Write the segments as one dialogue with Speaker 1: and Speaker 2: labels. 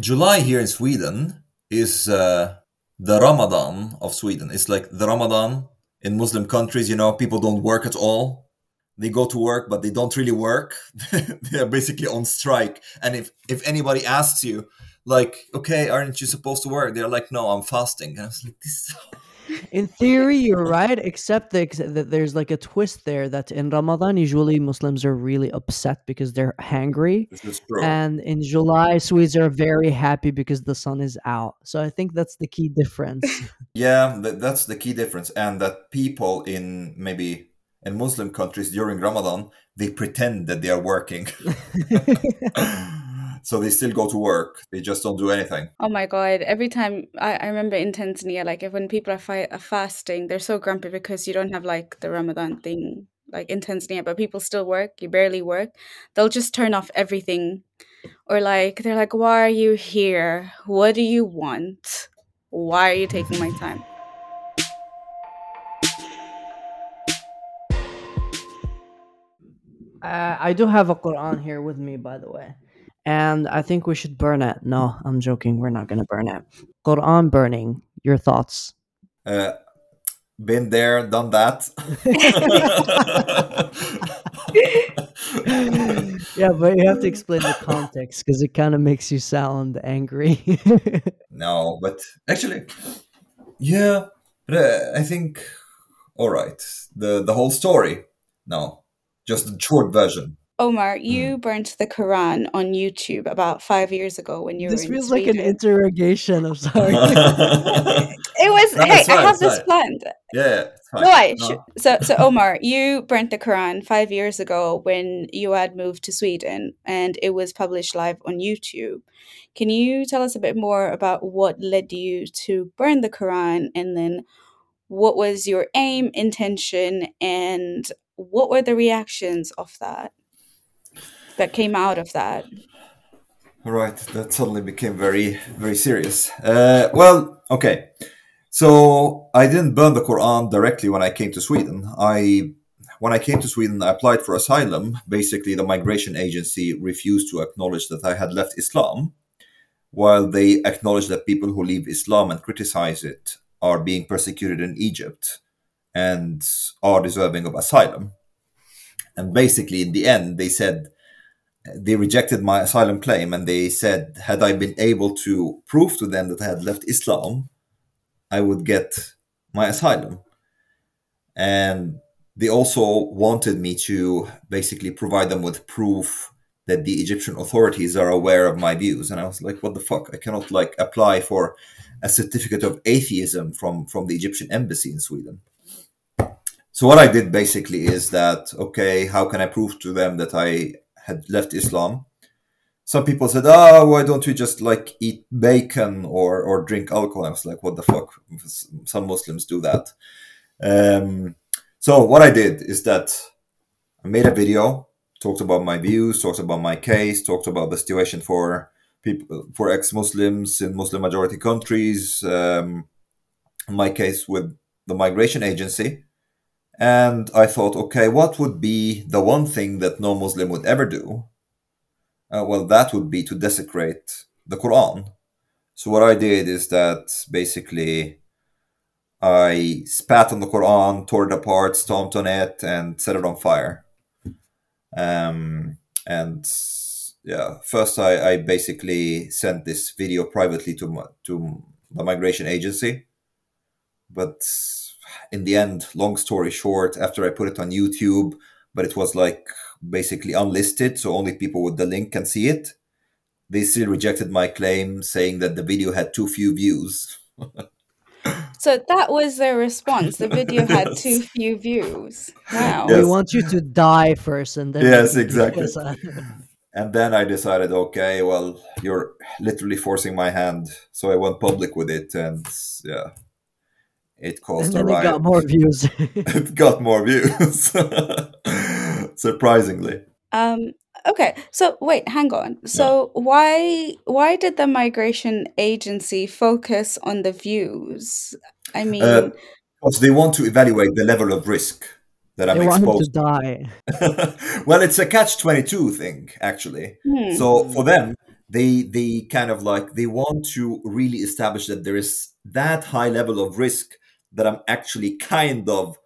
Speaker 1: July here in Sweden is uh, the Ramadan of Sweden. It's like the Ramadan in Muslim countries. You know, people don't work at all. They go to work, but they don't really work. they are basically on strike. And if if anybody asks you, like, okay, aren't you supposed to work? They're like, no, I'm fasting. And I was like, this.
Speaker 2: In theory, you're right, except that, that there's like a twist there that in Ramadan, usually Muslims are really upset because they're hangry.
Speaker 1: This is true.
Speaker 2: And in July, Swedes are very happy because the sun is out. So I think that's the key difference.
Speaker 1: Yeah, th- that's the key difference, and that people in maybe in Muslim countries during Ramadan they pretend that they are working, so they still go to work. They just don't do anything.
Speaker 3: Oh my god! Every time I, I remember in Tanzania, like if when people are, fi- are fasting, they're so grumpy because you don't have like the Ramadan thing like in Tanzania, but people still work. You barely work. They'll just turn off everything, or like they're like, "Why are you here? What do you want? Why are you taking my time?"
Speaker 2: Uh, I do have a Quran here with me, by the way. And I think we should burn it. No, I'm joking. We're not going to burn it. Quran burning. Your thoughts?
Speaker 1: Uh, been there, done that.
Speaker 2: yeah, but you have to explain the context because it kind of makes you sound angry.
Speaker 1: no, but actually, yeah, but uh, I think all right. The the whole story. No, just the short version.
Speaker 3: Omar, hmm. you burnt the Quran on YouTube about five years ago when you
Speaker 2: this
Speaker 3: were in
Speaker 2: feels like an interrogation. I'm sorry.
Speaker 3: It was
Speaker 1: No,
Speaker 3: hey,
Speaker 1: it's
Speaker 3: I have this
Speaker 1: fine.
Speaker 3: planned.
Speaker 1: yeah, it's fine.
Speaker 3: No, I
Speaker 1: No.
Speaker 3: so so Omar, you burnt the Quran five years ago when you had moved to Sweden, and it was published live on YouTube. Can you tell us a bit more about what led you to burn the Quran, and then what was your aim, intention, and what were the reactions of that that came out of that?
Speaker 1: Right, that suddenly became very, very serious. Uh, well, okay. So I didn't burn the Quran directly when I came to Sweden. I, when I came to Sweden, I applied for asylum. Basically, the migration agency refused to acknowledge that I had left Islam, while they acknowledged that people who leave Islam and criticize it are being persecuted in Egypt and are deserving of asylum. And basically, in the end, they said they rejected my asylum claim and they said had i been able to prove to them that i had left islam i would get my asylum. And they also wanted me to basically provide them with proof that the egyptian authorities are aware of my views. And i was like what the fuck? I cannot like apply for a certificate of atheism from from the egyptian embassy in sweden. So what i did basically is that okay how can i prove to them that i had left Islam. Some people said, "Oh, why don't we just like eat bacon or or drink alcohol?" I was like, "What the fuck?" Some Muslims do that. Um, so what I did is that I made a video, talked about my views, talked about my case, talked about the situation for people for ex-Muslims in Muslim majority countries. Um, my case with the migration agency, and I thought, okay, what would be the one thing that no Muslim would ever do? Uh, well, that would be to desecrate the Quran. So, what I did is that basically I spat on the Quran, tore it apart, stomped on it, and set it on fire. Um, and yeah, first I, I basically sent this video privately to, my, to the migration agency. But in the end, long story short, after I put it on YouTube, but it was like basically unlisted, so only people with the link can see it. They still rejected my claim, saying that the video had too few views.
Speaker 3: So that was their response. The video had too few views. Wow.
Speaker 2: We want you to die first, and then
Speaker 1: Yes, exactly. And then I decided, okay, well, you're literally forcing my hand. So I went public with it, and yeah, it caused
Speaker 2: and
Speaker 1: a
Speaker 2: then it got more views.
Speaker 1: it got more views, surprisingly.
Speaker 3: Um okay. So wait, hang on. So why why did the migration agency focus on the views? I mean,
Speaker 1: Uh, Because they want to evaluate the level of risk that I'm
Speaker 2: they want him to die.
Speaker 1: well, it's a catch twenty two thing, actually.
Speaker 3: hmm.
Speaker 1: So for them, they they kind of like they want to really establish that there is that high level of risk that I'm actually kind of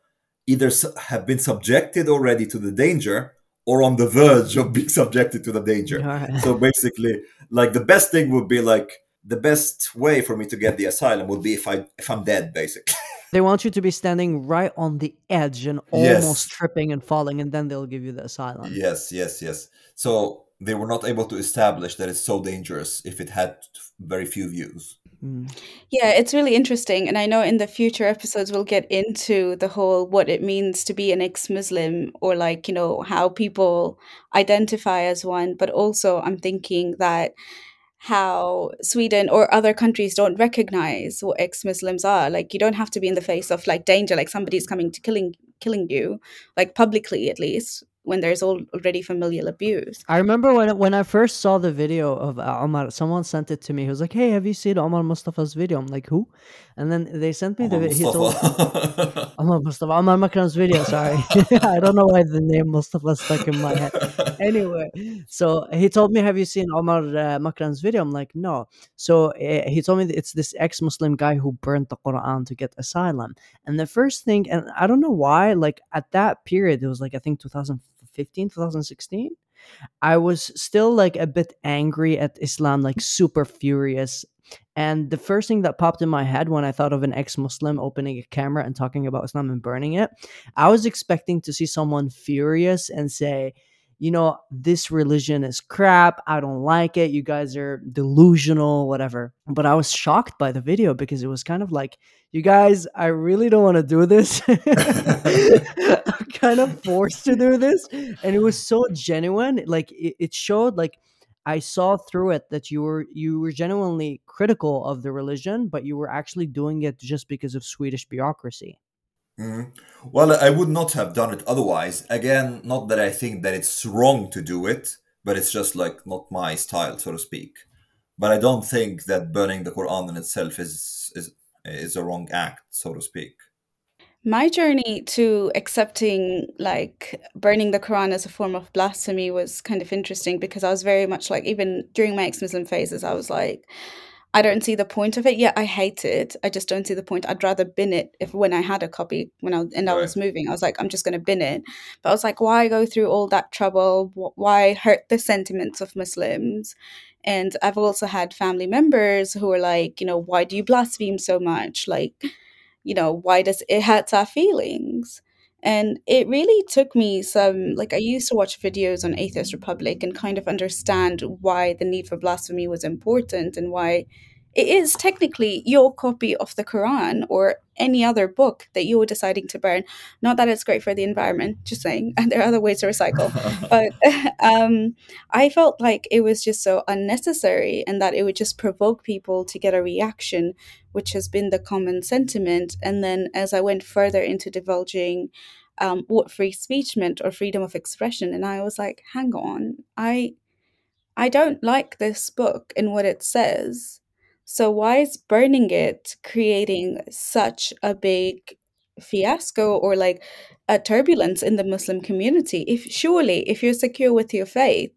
Speaker 1: either have been subjected already to the danger or on the verge of being subjected to the danger.
Speaker 2: Alright.
Speaker 1: So basically, like the best thing would be like the best way for me to get the asylum would be if I if I'm dead, basically.
Speaker 2: They want you to be standing right on the edge and
Speaker 1: Yes.
Speaker 2: almost tripping and falling, and then they'll give you the asylum.
Speaker 1: yes, yes, yes. So they were not able to establish that it's so dangerous if it had very few views.
Speaker 2: Mm.
Speaker 3: Yeah, it's really interesting. And I know in the future episodes, we'll get into the whole what it means to be an ex Muslim or like, you know, how people identify as one. But also, I'm thinking that how Sweden or other countries don't recognize what ex Muslims are. Like, you don't have to be in the face of like danger, like somebody's coming to killing killing you, like publicly at least, when there's already familial abuse.
Speaker 2: I remember when when I first saw the video of uh, Omar, someone sent it to me. He was like, "Hey, have you seen Omar Mustafa's video?" I'm like, "Who?" And then they sent me the video. He told
Speaker 1: Mustafa.
Speaker 2: Omar Mustafa, Omar Makram's video. Sorry, I don't know why the name Mustafa stuck in my head. Anyway, so he told me, "Have you seen Omar uh, Makram's video?" I'm like, "No." So uh, he told me that it's this ex-Muslim guy who burned the Quran to get asylum. And the first thing, and I don't know why, like at that period, it was like I think 2015, 2016. I was still like a bit angry at Islam, like super furious. And the first thing that popped in my head when I thought of an ex Muslim opening a camera and talking about Islam and burning it, I was expecting to see someone furious and say, you know, this religion is crap. I don't like it. You guys are delusional, whatever. But I was shocked by the video because it was kind of like, you guys, I really don't want to do this. I'm kind of forced to do this. And it was so genuine. Like it, it showed like I saw through it that you were you were genuinely critical of the religion, but you were actually doing it just because of Swedish bureaucracy.
Speaker 1: Mhm. Well, I would not have done it otherwise. Again, not that I think that it's wrong to do it, but it's just like not my style, so to speak. But I don't think that burning the Quran in itself is is is a wrong act, so to speak.
Speaker 3: My journey to accepting like burning the Quran as a form of blasphemy was kind of interesting because I was very much like even during my ex-Muslim phases, I was like, I don't see the point of it. Yeah, I hate it. I just don't see the point. I'd rather bin it if when I had a copy when I and I
Speaker 1: Right.
Speaker 3: was moving, I was like, I'm just going to bin it. But I was like, why go through all that trouble? Why hurt the sentiments of Muslims? And I've also had family members who are like, you know, why do you blaspheme so much? Like, you know, why does it hurt our feelings? And it really took me some, like, I used to watch videos on Atheist Republic and kind of understand why the need for blasphemy was important and why it is technically your copy of the Quran or any other book that you were deciding to burn. Not that it's great for the environment, just saying, and there are other ways to recycle. But um, I felt like it was just so unnecessary and that it would just provoke people to get a reaction which has been the common sentiment. And then as I went further into divulging um, what free speech meant or freedom of expression, and I was like, hang on, I I don't like this book and what it says. So why is burning it creating such a big fiasco or like a turbulence in the Muslim community? If surely if you're secure with your faith,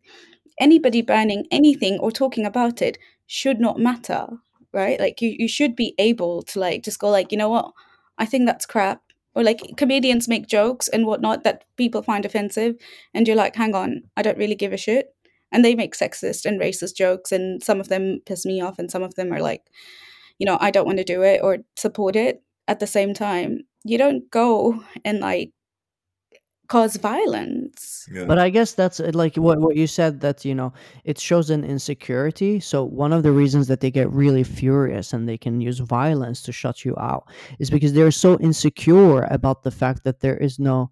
Speaker 3: anybody burning anything or talking about it should not matter right? Like you, you should be able to like just go like you know what? I think that's crap. Or like comedians make jokes and whatnot that people find offensive and you're like hang on i don't really give a shit and they make sexist and racist jokes and some of them piss me off and some of them are like you know i don't want to do it or support it at the same time you don't go and like cause violence
Speaker 1: Yeah.
Speaker 2: But I guess that's uh, like what what you said that you know it shows an insecurity. So one of the reasons that they get really furious and they can use violence to shut you out is because they're so insecure about the fact that there is no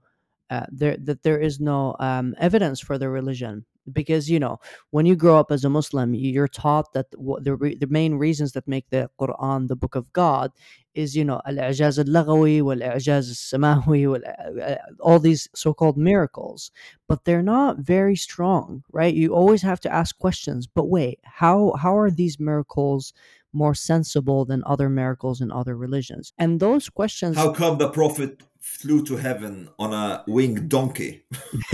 Speaker 2: uh, there that there is no um, evidence for their religion. Because you know when you grow up as a Muslim, you're taught that the the main reasons that make the Quran the book of God is you know al-i'jaz al-laghawi wal-i'jaz al-samawi wal- uh, all these so-called miracles. But they're not very strong right? You always have to ask questions but wait how how are these miracles more sensible than other miracles in other religions? And those questions
Speaker 1: How come the Prophet flew to heaven on a winged donkey.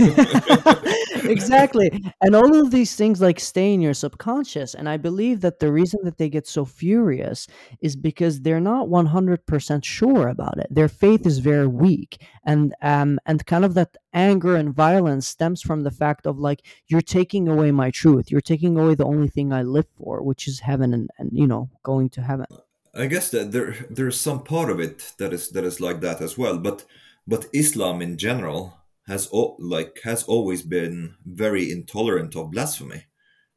Speaker 2: exactly. And all of these things like stay in your subconscious. And i believe that the reason that they get so furious is because they're not 100% sure about it. Their faith is very weak. And um and kind of that anger and violence stems from the fact of like you're taking away my truth. You're taking away the only thing i live for which is heaven and, and you know going to heaven
Speaker 1: I guess that there there's some part of it that is that is like that as well, but but Islam in general has al- like has always been very intolerant of blasphemy.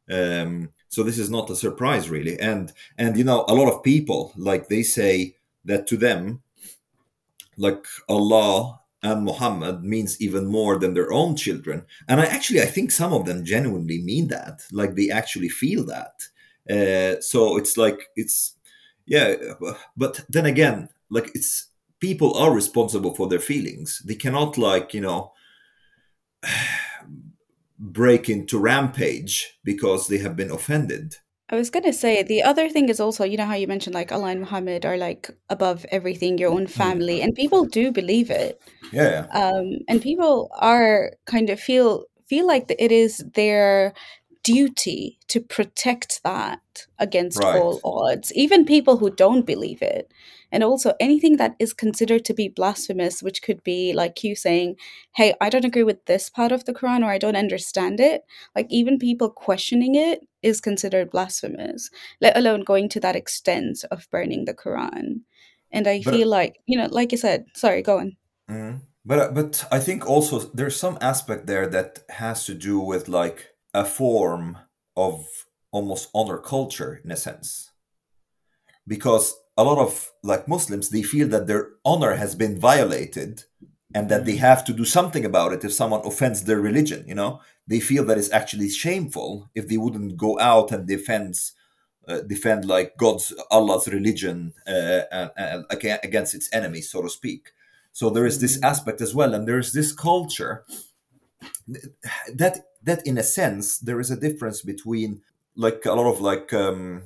Speaker 1: Um, so this is not a surprise really, and and you know a lot of people like they say that to them, like Allah and Muhammad means even more than their own children, and I actually I think some of them genuinely mean that, like they actually feel that. Uh, so it's like it's yeah, but then again, like it's people are responsible for their feelings. They cannot like you know break into rampage because they have been offended.
Speaker 3: I was gonna say the other thing is also, you know how you mentioned like Allah and Muhammad are like above everything, your own family, and people do believe it.
Speaker 1: Yeah,
Speaker 3: Um, and people are kind of feel feel like it is their duty to protect that against
Speaker 1: right.
Speaker 3: all odds, even people who don't believe it. And also anything that is considered to be blasphemous, which could be like you saying, Hey, I don't agree with this part of the Quran or I don't understand it. Like even people questioning it is considered blasphemous, let alone going to that extent of burning the Quran. And I
Speaker 1: But
Speaker 3: feel like, you know, like you said, sorry, go on.
Speaker 1: mm, but but I think also there's some aspect there that has to do with like a form of almost honor culture in a sense. Because a lot of like muslims they feel that their honor has been violated and that they have to do something about it if someone offends their religion you know? They feel that it's actually shameful if they wouldn't go out and defend uh, defend like god's allah's religion uh, and, and against its enemies so to speak. So there is this aspect as well and there is this culture that that in a sense there is a difference between like a lot of like um,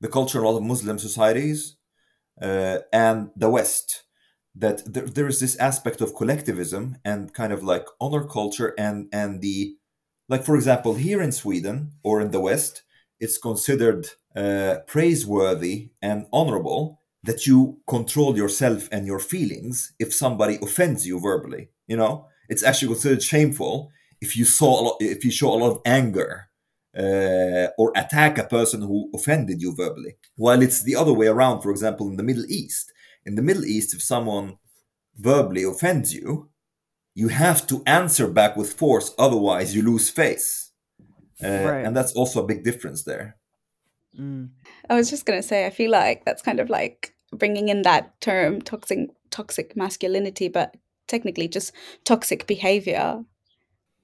Speaker 1: the culture a lot of Muslim societies uh, and the West. That there, there is this aspect of collectivism and kind of like honor culture and and the like for example here in Sweden or in the West, it's considered uh, praiseworthy and honorable that you control yourself and your feelings if somebody offends you verbally. You know, it's actually considered shameful if you saw a lot, if you show a lot of anger uh, or attack a person who offended you verbally. While it's the other way around, for example, in the Middle East. In the Middle East, if someone verbally offends you, you have to answer back with force, otherwise, you lose face. Uh,
Speaker 2: right
Speaker 1: and that's also a big difference there.
Speaker 2: Mm.
Speaker 3: I was just gonna say, I feel like that's kind of like bringing in that term toxic toxic masculinity, but technically just toxic behavior.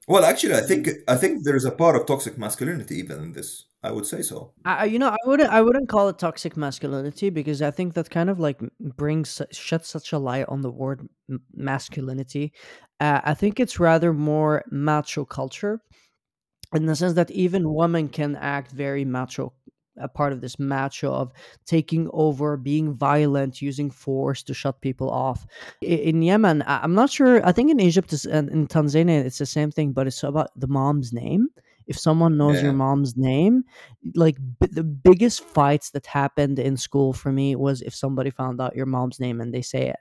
Speaker 1: Well, actually, I think I think there is a part of toxic masculinity even in this. I would say so.
Speaker 2: I, you know, I wouldn't, I wouldn't call it toxic masculinity because I think that kind of like brings, sheds such a light on the word masculinity. Uh, I think it's rather more macho culture in the sense that even women can act very macho a part of this macho of taking over being violent using force to shut people off. In yemen i'm not sure i think in egypt and in tanzania it's the same thing but it's about the mom's name. If someone knows your mom's name like b- the biggest fights that happened in school for me was if somebody found out your mom's name and they say it.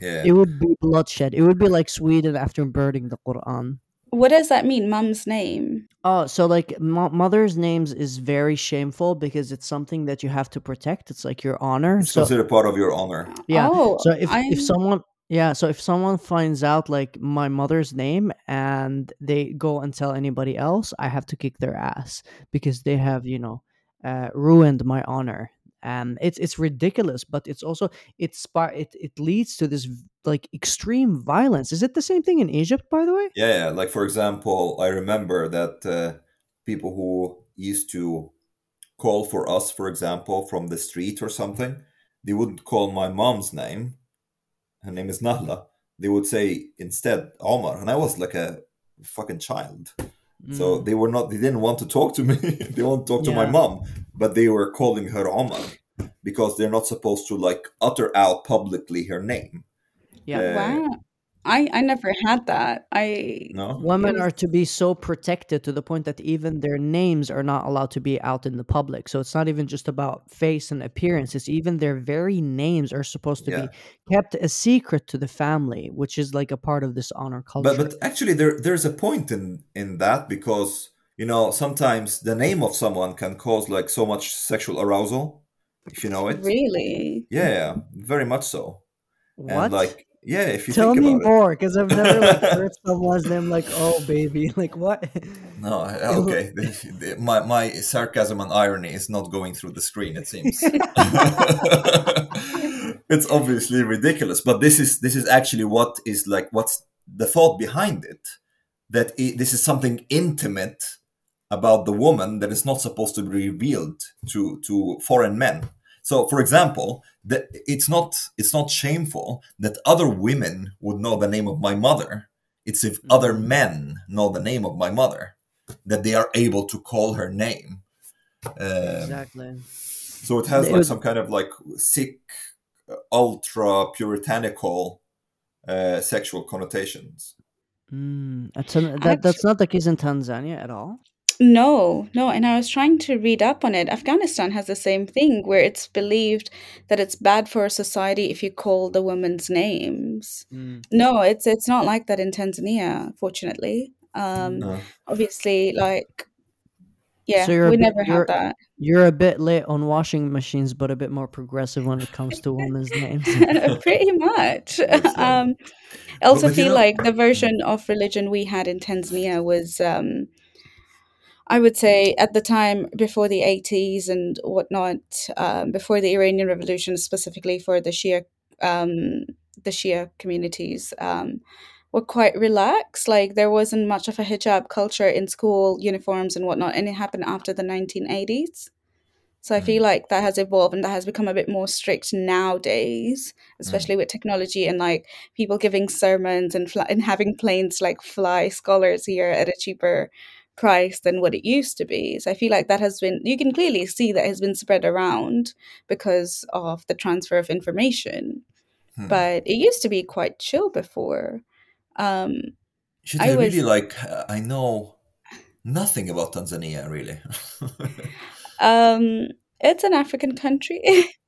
Speaker 1: Yeah.
Speaker 2: it would be bloodshed. It would be like sweden after burning the quran
Speaker 3: What does that mean, mum's name?
Speaker 2: Oh, so like mo- mother's names is very shameful because it's something that you have to protect. It's like your honor.
Speaker 1: It's
Speaker 2: So
Speaker 1: considered part of your honor.
Speaker 2: yeah.
Speaker 3: Oh,
Speaker 2: So if if
Speaker 3: I'm
Speaker 2: someone yeah, so if someone finds out like my mother's name and they go and tell anybody else, I have to kick their ass because they have, you know, uh, ruined my honor. And it's it's ridiculous, but it's also it spar it it leads to this like extreme violence. Is it the same thing in Egypt, by the way?
Speaker 1: Yeah, yeah. Like for example, I remember that uh, people who used to call for us, for example, from the street or something, they wouldn't call my mom's name. Her name is Nahla. They would say instead Omar, and I was like a fucking child. So
Speaker 2: Mm,
Speaker 1: they were not. They didn't want to talk to me. they want to talk to my mom, but they were calling her Omar because they're not supposed to like utter out publicly her name.
Speaker 2: Yeah.
Speaker 1: Uh,
Speaker 3: Wow. I I never had that. I
Speaker 1: no.
Speaker 2: Women
Speaker 3: was
Speaker 2: are to be so protected to the point that even their names are not allowed to be out in the public. So it's not even just about face and appearance. It's even their very names are supposed to
Speaker 1: Yeah.
Speaker 2: be kept a secret to the family, which is like a part of this honor
Speaker 1: But
Speaker 2: culture.
Speaker 1: but actually, there there's a point in in that because you know sometimes the name of someone can cause like so much sexual arousal, if you know it.
Speaker 3: really
Speaker 1: Yeah, yeah, very much so. And
Speaker 2: What?
Speaker 1: like, yeah, if you
Speaker 2: Tell me more, because I've never like heard someone's name like, oh baby, like what?
Speaker 1: No, okay. my my sarcasm and irony is not going through the screen. It seems. it's obviously ridiculous, but this is this is actually what is like what's the thought behind it. That i this is something intimate about the woman that is not supposed to be revealed to to foreign men. So, for example, that it's not it's not shameful that other women would know the name of my mother. It's if other
Speaker 2: Mm,
Speaker 1: men know the name of my mother that they are able to call her name. Um,
Speaker 2: exactly.
Speaker 1: so it has
Speaker 2: It
Speaker 1: like
Speaker 2: was
Speaker 1: some kind of like sick, uh, ultra puritanical uh, sexual connotations.
Speaker 2: mm, that's an- that that's not the case in Tanzania at all.
Speaker 3: No no and I was trying to read up on it. Afghanistan has the same thing where it's believed that it's bad for a society if you call the women's names.
Speaker 2: Mm,
Speaker 3: No, it's it's not like that in Tanzania, fortunately. Um.
Speaker 1: No.
Speaker 3: obviously like yeah,
Speaker 2: you're a
Speaker 3: we
Speaker 2: bit
Speaker 3: never had that.
Speaker 2: you're a bit late on washing machines, but a bit more progressive when it comes to women's names.
Speaker 3: Pretty much.
Speaker 1: Excellent.
Speaker 3: Um, I also feel
Speaker 1: know,
Speaker 3: like the version of religion we had in Tanzania was, um, I would say, at the time before the 80s and whatnot, um, before the Iranian Revolution, specifically for the Shia, um, the Shia communities, um, were quite relaxed. Like there wasn't much of a hijab culture in school uniforms and whatnot, and it happened after the 1980s. So I feel
Speaker 1: mm,
Speaker 3: like that has evolved and that has become a bit more strict nowadays,
Speaker 1: mm,
Speaker 3: especially with technology and like people giving sermons and fly- and having planes like fly scholars here at a cheaper price than what it used to be. So I feel like that has been you can clearly see that has been spread around because of the transfer of information.
Speaker 1: hmm.
Speaker 3: But it used to be quite chill before. Um,
Speaker 1: Shit,
Speaker 3: I
Speaker 1: I really like. uh, I know nothing about Tanzania really.
Speaker 3: um, it's an African country.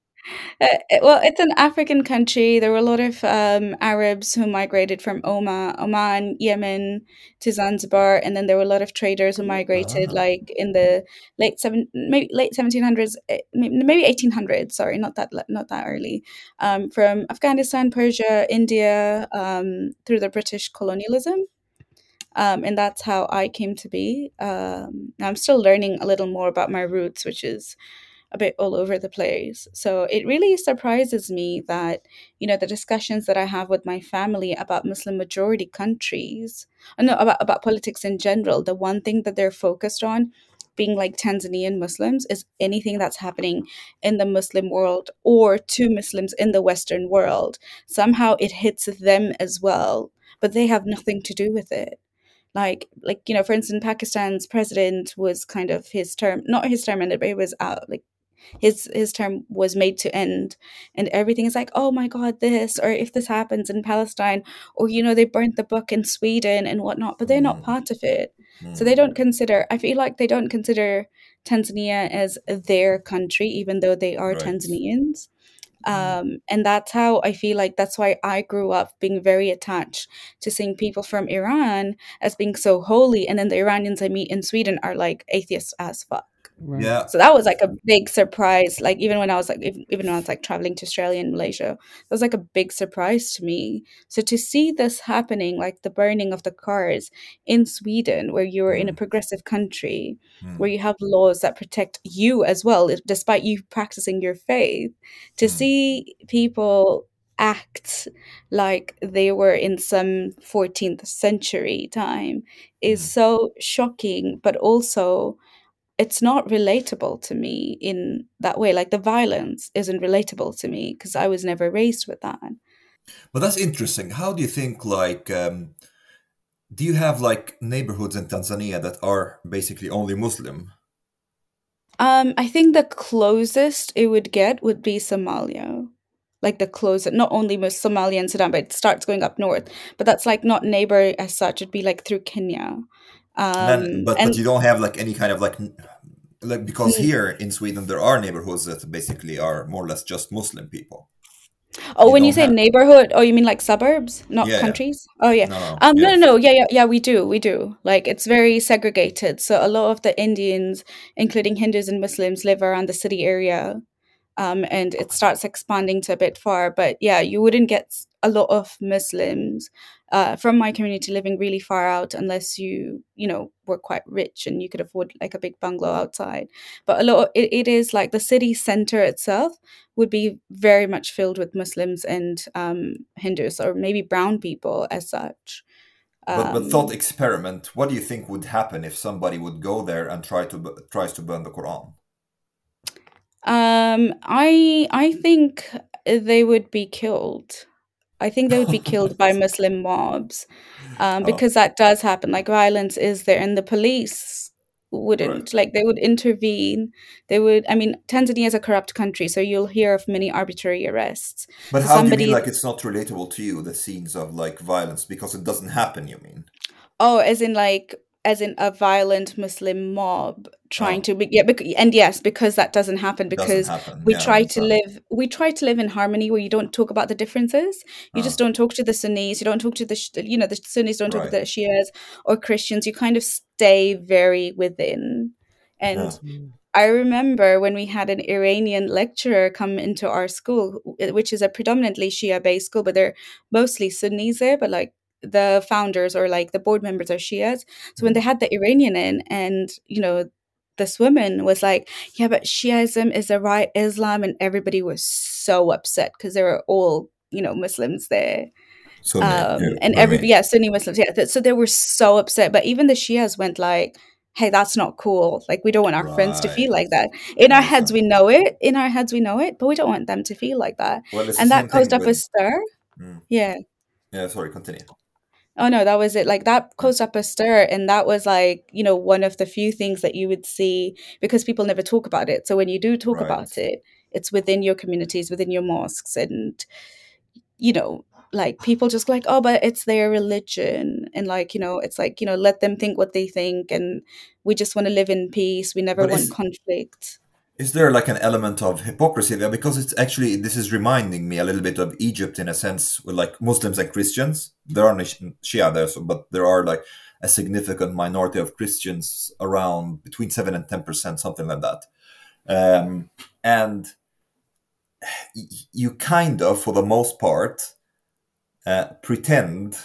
Speaker 3: Uh, it- well, it's an African country. There were a lot of um, Arabs who migrated from Oman, Oman, Yemen to Zanzibar, and then there were a lot of traders who migrated,
Speaker 1: ah,
Speaker 3: like in the late seven, maybe late seventeen hundreds, maybe eighteen hundreds. Sorry, not that le- not that early. Um, from Afghanistan, Persia, India, um, through the British colonialism. Um, and that's how I came to be. Um, I'm still learning a little more about my roots, which is a bit all over the place. So it really surprises me that, you know, the discussions that I have with my family about Muslim majority countries, uh, no, about, about politics in general, the one thing that they're focused on being like Tanzanian Muslims is anything that's happening in the Muslim world or to Muslims in the Western world. Somehow it hits them as well, but they have nothing to do with it like like you know for instance pakistan's president was kind of his term not his term ended but he was out like his his term was made to end. And everything is like oh my god this or if this happens in palestine or you know they burnt the book in sweden and whatnot but they're not
Speaker 1: mm,
Speaker 3: part of it. So
Speaker 1: mm,
Speaker 3: they don't consider i feel like they don't consider tanzania as their country even though they are
Speaker 1: right.
Speaker 3: tanzanians.
Speaker 1: Mm,
Speaker 3: um, and that's how I feel like that's why I grew up being very attached to seeing people from Iran as being so holy, and then the Iranians I meet in Sweden are like atheists as fuck.
Speaker 2: Right.
Speaker 1: yeah.
Speaker 3: So that was like a big surprise. Like even when I was like even, even when I was like traveling to Australia and Malaysia, that was like a big surprise to me. So to see this happening, like the burning of the cars in Sweden, where you're in a
Speaker 1: Mm,
Speaker 3: progressive country, where
Speaker 1: mm,
Speaker 3: you have laws that protect you as well, despite you practicing your faith, to
Speaker 1: mm,
Speaker 3: see people act like they were in some 14th century time is
Speaker 1: mm.
Speaker 3: so shocking, but also it's not relatable to me in that way. Like the violence isn't relatable to me because I was never raised with that.
Speaker 1: But that's interesting. How do you think? Like, um, do you have like neighborhoods in Tanzania that are basically only Muslim?
Speaker 3: Um, I think the closest it would get would be Somalia. like the closest, not only with Somalia and Sudan, but it starts going up north. But that's like not neighbor as such. It'd be like through Kenya.
Speaker 1: Then,
Speaker 3: Um,
Speaker 1: but
Speaker 3: and
Speaker 1: but you don't have like any kind of like like because
Speaker 3: Mm.
Speaker 1: here in Sweden there are neighborhoods that basically are more or less just Muslim people.
Speaker 3: oh,
Speaker 1: You
Speaker 3: when you say
Speaker 1: have
Speaker 3: neighborhood, oh, you mean like suburbs, not
Speaker 1: yeah yeah
Speaker 3: countries? Oh, yeah.
Speaker 1: no no
Speaker 3: Um, no,
Speaker 1: yeah
Speaker 3: no, no. Yeah, yeah, yeah. We do, we do. Like it's very segregated. So a lot of the Indians, including Hindus and Muslims, live around the city area. um, and it starts expanding to a bit far. But yeah, you wouldn't get a lot of Muslims uh, from my community living really far out unless you, you know, were quite rich and you could afford like a big bungalow outside. But a lot, of, it, it is like the city center itself would be very much filled with Muslims and um, Hindus or maybe brown people as such.
Speaker 1: But but thought
Speaker 3: Um,
Speaker 1: experiment. What do you think would happen if somebody would go there and try to tries to burn the Quran?
Speaker 3: um, I I think they would be killed. I think they would be killed by Muslim mobs, um,
Speaker 1: Oh,
Speaker 3: because that does happen. Like violence is there, and the police
Speaker 1: right.
Speaker 3: wouldn't like they would intervene. They would. I mean, Tanzania is a corrupt country, so you'll hear of many arbitrary arrests.
Speaker 1: But
Speaker 3: So
Speaker 1: how do you mean
Speaker 3: somebody,
Speaker 1: like it's not relatable to you, the scenes of like violence, because it doesn't happen, you mean?
Speaker 3: oh, as in like as in a violent Muslim mob trying
Speaker 1: Oh,
Speaker 3: to be yeah, bec- and yes, because that doesn't happen
Speaker 1: doesn't
Speaker 3: because
Speaker 1: happen.
Speaker 3: we
Speaker 1: Yeah,
Speaker 3: try to live we try to live in harmony where you don't talk about the differences. You just
Speaker 1: Oh,
Speaker 3: don't talk to the sunnis you don't talk to the you know the sunnis don't talk to the shias or christians. You kind of stay very within. And
Speaker 2: Mm.
Speaker 3: i remember when we had an iranian lecturer come into our school which is a predominantly shia based school but they're mostly sunnis there but like the founders or like the board members are shias so when they had the iranian in and you know this woman was like, "Yeah, but Shiism is the right Islam," and everybody was so upset because they were all, you know, Muslims there,
Speaker 1: Sunni, yeah,
Speaker 3: um, and every yeah, Sunni Muslims, yeah. So they were so upset. But even the Shias went like, "Hey, that's not cool. Like, we don't want our friends to feel like that. In our heads, we know it. In our heads, we know it, but we don't want them to feel like that."
Speaker 1: Well,
Speaker 3: And that caused up a stir.
Speaker 1: Mm,
Speaker 3: Yeah.
Speaker 1: yeah, sorry, continue.
Speaker 3: Oh no, that was it. Like that caused up a stir, and that was like, you know, one of the few things that you would see because people never talk about it. So when you do talk
Speaker 1: Right.
Speaker 3: about it, it's within your communities, within your mosques, and you know, like people just like, oh, but it's their religion, and like, you know, it's like, you know, let them think what they think, and we just want to live in peace. We never
Speaker 1: But
Speaker 3: want conflict.
Speaker 1: Is there like an element of hypocrisy there? Because it's actually this is reminding me a little bit of Egypt in a sense, with like Muslims and Christians. There are Shia there, so but there are like a significant minority of Christians around between seven and ten percent, something like that. Um, and you kind of, for the most part, uh, pretend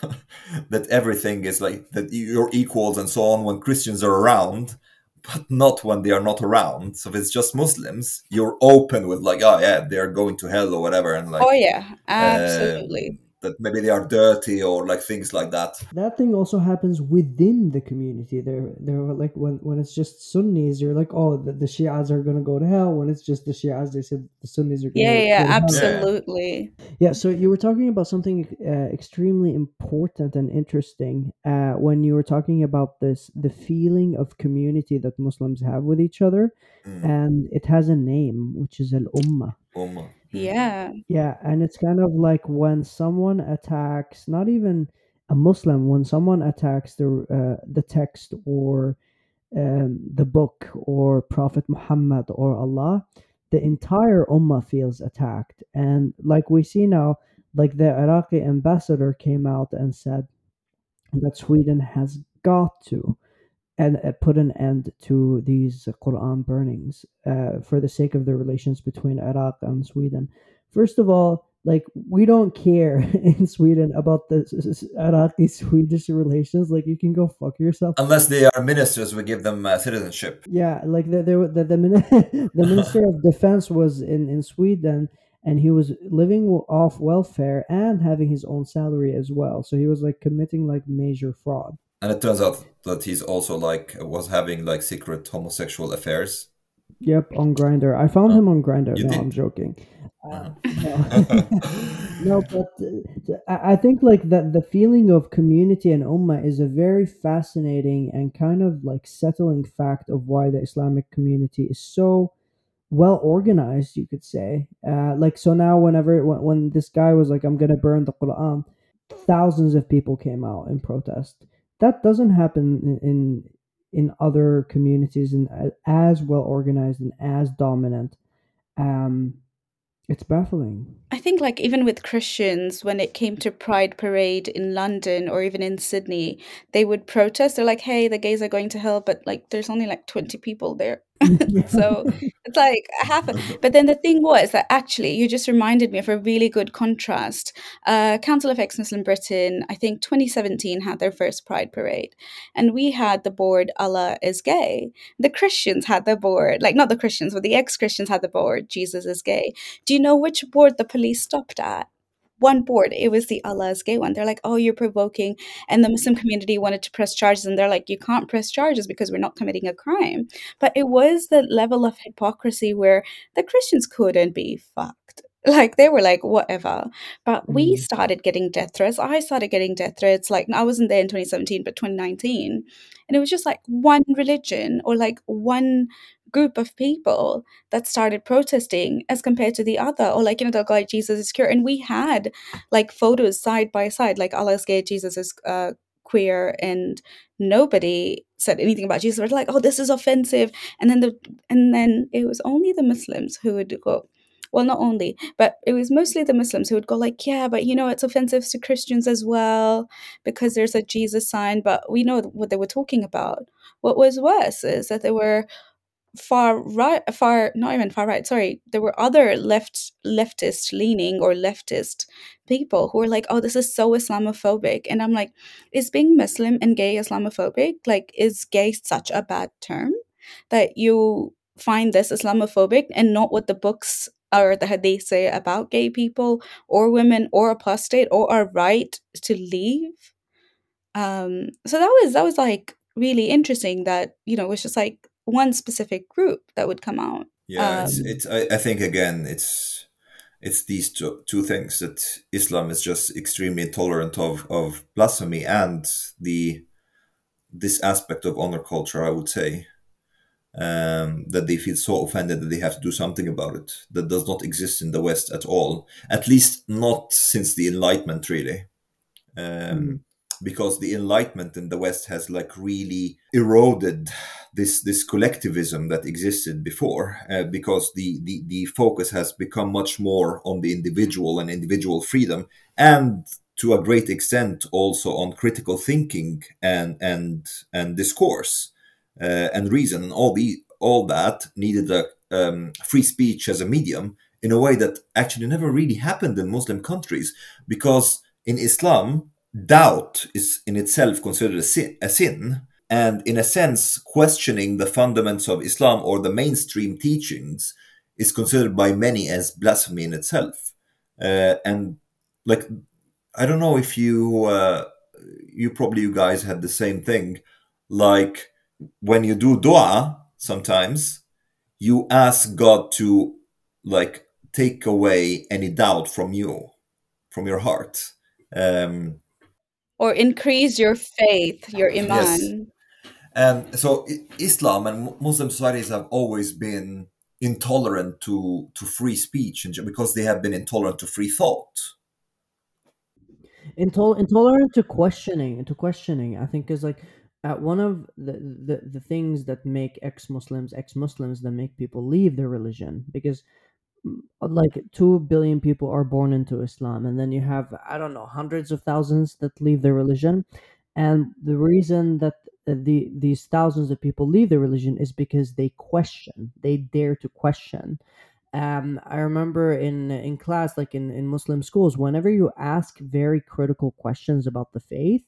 Speaker 1: that everything is like that you're equals and so on when Christians are around, but not when they are not around. So if it's just Muslims, you're open with like, oh yeah, they are going to hell or whatever, and like, Oh
Speaker 3: yeah, absolutely.
Speaker 1: um, that maybe they are dirty or like things like that.
Speaker 2: That thing also happens within the community. They're they're like when when it's just Sunnis, you're like, oh, the, the Shias are gonna go to hell. When it's just the Shias, they said the Sunnis are
Speaker 3: Yeah,
Speaker 2: gonna
Speaker 3: yeah, yeah,
Speaker 2: go to hell.
Speaker 1: Yeah,
Speaker 3: absolutely.
Speaker 2: Yeah, so you were talking about something uh, extremely important and interesting uh, when you were talking about this the feeling of community that Muslims have with each other,
Speaker 1: mm,
Speaker 2: and it has a name, which is al ummah.
Speaker 1: Ummah. Mm.
Speaker 3: Yeah.
Speaker 2: Yeah, and it's kind of like when someone attacks, not even a Muslim, when someone attacks the uh, the text or um, the book or Prophet Muhammad or Allah, the entire ummah feels attacked. And like we see now, like the Iraqi ambassador came out and said that Sweden has got to and uh, put an end to these Quran burnings uh, for the sake of the relations between Iraq and Sweden. First of all, like we don't care in Sweden about the Iraqi Swedish relations. Like you can go fuck yourself.
Speaker 1: Unless they are ministers, we give them uh, citizenship.
Speaker 2: Yeah, like the the the, the, min- the minister of defense was in in Sweden, and he was living off welfare and having his own salary as well. So he was like committing like major fraud.
Speaker 1: And it turns out that he's also like was having like secret homosexual affairs.
Speaker 2: Yep, on Grindr. I found
Speaker 1: Oh,
Speaker 2: him on
Speaker 1: Grindr.
Speaker 2: No,
Speaker 1: did?
Speaker 2: I'm joking.
Speaker 1: Uh-huh.
Speaker 2: Uh, no, no, but uh, I I think like that the feeling of community and ummah is a very fascinating and kind of like settling fact of why the Islamic community is so well organized you could say uh, like so now whenever when, when this guy was like i'm gonna burn the quran thousands of people came out in protest that doesn't happen in in, other communities and as well organized and as dominant um it's baffling
Speaker 3: I think like even with Christians, when it came to Pride Parade in London or even in Sydney, they would protest. They're like, "Hey, the gays are going to hell," but like there's only like 20 people there. so it's like half. A, but then the thing was that actually you just reminded me of a really good contrast. Uh, Council of Ex-Muslim Britain, I think 2017 had their first Pride Parade, and we had the board Allah is gay. The Christians had the board, like not the Christians, but the ex-Christians had the board Jesus is gay. Do you know which board the police stopped at? One board. It was the Allah is gay one. They're like, oh, you're provoking. And the Muslim community wanted to press charges. And they're like, you can't press charges because we're not committing a crime. But it was the level of hypocrisy where the Christians couldn't be fucked. Like they were like, whatever. But we
Speaker 2: Mhm.
Speaker 3: started getting death threats. I started getting death threats. Like I wasn't there in 2017, but 2019. And it was just like one religion or like one group of people that started protesting as compared to the other or like you know the guy jesus is queer and we had like photos side by side like allah is gay jesus is uh, queer and nobody said anything about jesus. We're like oh this is offensive and then the and then it was only the muslims who would go well not only but it was mostly the muslims who would go like yeah but you know it's offensive to christians as well because there's a jesus sign but we know what they were talking about. What was worse is that they were far right far not even far right sorry there were other left leftist leaning or leftist people who were like oh this is so islamophobic. And i'm like is being muslim and gay islamophobic? Like is gay such a bad term that you find this islamophobic and not what the books or the hadith say about gay people or women or apostate or our right to leave? Um so that was that was like really interesting that you know it was just like one specific group that would come out
Speaker 1: Yeah, it's
Speaker 3: um
Speaker 1: it's. I, I think again, it's it's these two, two things that Islam is just extremely intolerant of of blasphemy and the this aspect of honor culture. I would say um, that they feel so offended that they have to do something about it. That does not exist in the West at all. At least not since the Enlightenment, really. Um,
Speaker 2: Mm.
Speaker 1: Because the enlightenment in the west has like really eroded this this collectivism that existed before uh, because the, the the focus has become much more on the individual and individual freedom and to a great extent also on critical thinking and and and discourse uh, and reason. And all the all that needed a um, free speech as a medium in a way that actually never really happened in muslim countries because in islam doubt is in itself considered a sin, a sin, and in a sense, questioning the fundamentals of Islam or the mainstream teachings is considered by many as blasphemy in itself. Uh, and like, I don't know if you, uh, you probably you guys had the same thing. Like when you do dua, sometimes you ask God to like take away any doubt from you, from your heart. Um,
Speaker 3: or increase your faith your iman.
Speaker 1: Yes.
Speaker 3: iman
Speaker 1: And so Islam and Muslim societies have always been intolerant to, to free speech because they have been intolerant to free thought.
Speaker 2: Intol- intolerant to questioning to questioning i think is like uh, one of the, the the things that make ex-muslims ex-muslims that make people leave their religion because like 2 billion people are born into islam and then you have i don't know hundreds of thousands that leave their religion and the reason that the these thousands of people leave their religion is because they question they dare to question um, I remember in in class, like in in Muslim schools, whenever you ask very critical questions about the faith,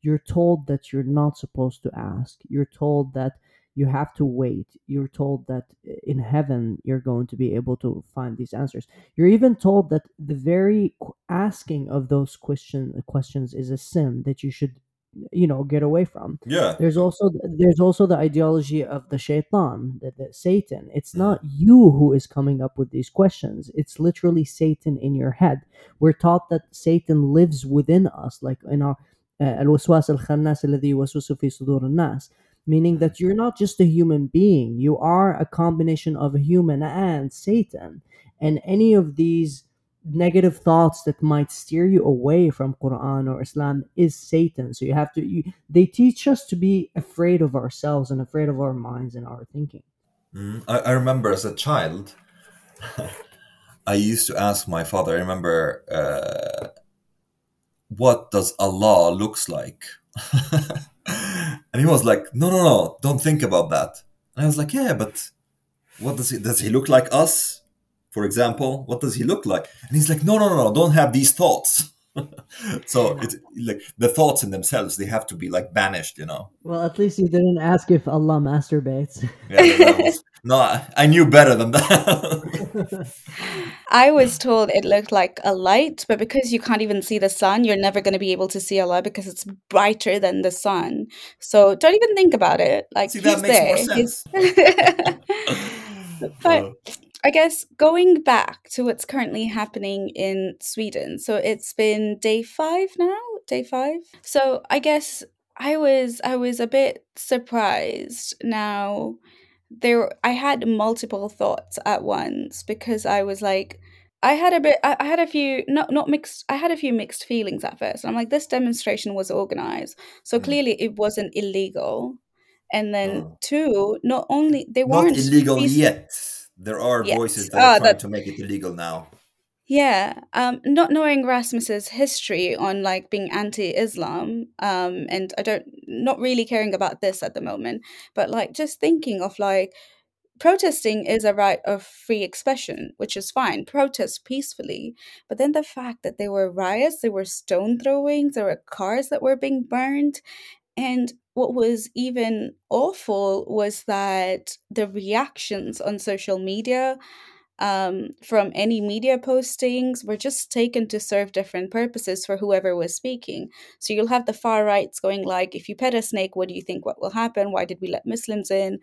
Speaker 2: you're told that you're not supposed to ask. You're told that you have to wait. You're told that in heaven you're going to be able to find these answers. You're even told that the very qu- asking of those question questions is a sin that you should, you know, get away from
Speaker 1: Yeah.
Speaker 2: there's also there's also the ideology of the shaitan the, the satan it's
Speaker 1: Mhm.
Speaker 2: not you who is coming up with these questions it's literally satan in your head we're taught that satan lives within us like in our uh, الوسواس الخناس الذي يوسوس في صدور الناس meaning that you're not just a human being, you are a combination of a human and Satan. And any of these negative thoughts that might steer you away from Quran or Islam is Satan. So you have to you, they teach us to be afraid of ourselves and afraid of our minds and our thinking.
Speaker 1: Mm, I, I remember as a child, I used to ask my father. I remember, uh, what does Allah looks like? and he was like, "No, no, no, don't think about that." And I was like, "Yeah, but what does he? Does he look like us? For example, what does he look like?" And he's like, "No, no, no, no, don't have these thoughts." so it's like the thoughts in themselves they have to be like banished you know
Speaker 2: Well, at least you didn't ask if Allah masturbates.
Speaker 1: yeah, that was, no I, knew better than that
Speaker 3: I was told it looked like a light, but because you can't even see the sun, you're never going to be able to see Allah because it's brighter than the sun. So don't even think about it. Like
Speaker 1: see that
Speaker 3: he's
Speaker 1: makes
Speaker 3: there. But
Speaker 1: Uh,
Speaker 3: I guess going back to what's currently happening in Sweden. So it's been day 5 now, day 5. So I guess I was I was a bit surprised now there I had multiple thoughts at once because I was like I had a bit I, had a few not not mixed I had a few mixed feelings at first. I'm like this demonstration was organized. So
Speaker 1: Mm.
Speaker 3: clearly it wasn't illegal. And then
Speaker 1: Oh.
Speaker 3: two, not only they
Speaker 1: not
Speaker 3: weren't
Speaker 1: illegal
Speaker 3: peace-
Speaker 1: yet there are
Speaker 3: Yet.
Speaker 1: voices that
Speaker 3: Ah,
Speaker 1: are trying
Speaker 3: that-
Speaker 1: to make it illegal now
Speaker 3: Yeah, um, not knowing Rasmus's history on like being anti-Islam, um, and I don't not really caring about this at the moment, but like just thinking of like protesting is a right of free expression, which is fine. Protest peacefully, but then the fact that there were riots, there were stone throwings, there were cars that were being burned, and what was even awful was that the reactions on social media um, from any media postings were just taken to serve different purposes for whoever was speaking. So you'll have the far rights going like, if you pet a snake, what do you think what will happen? Why did we let Muslims in?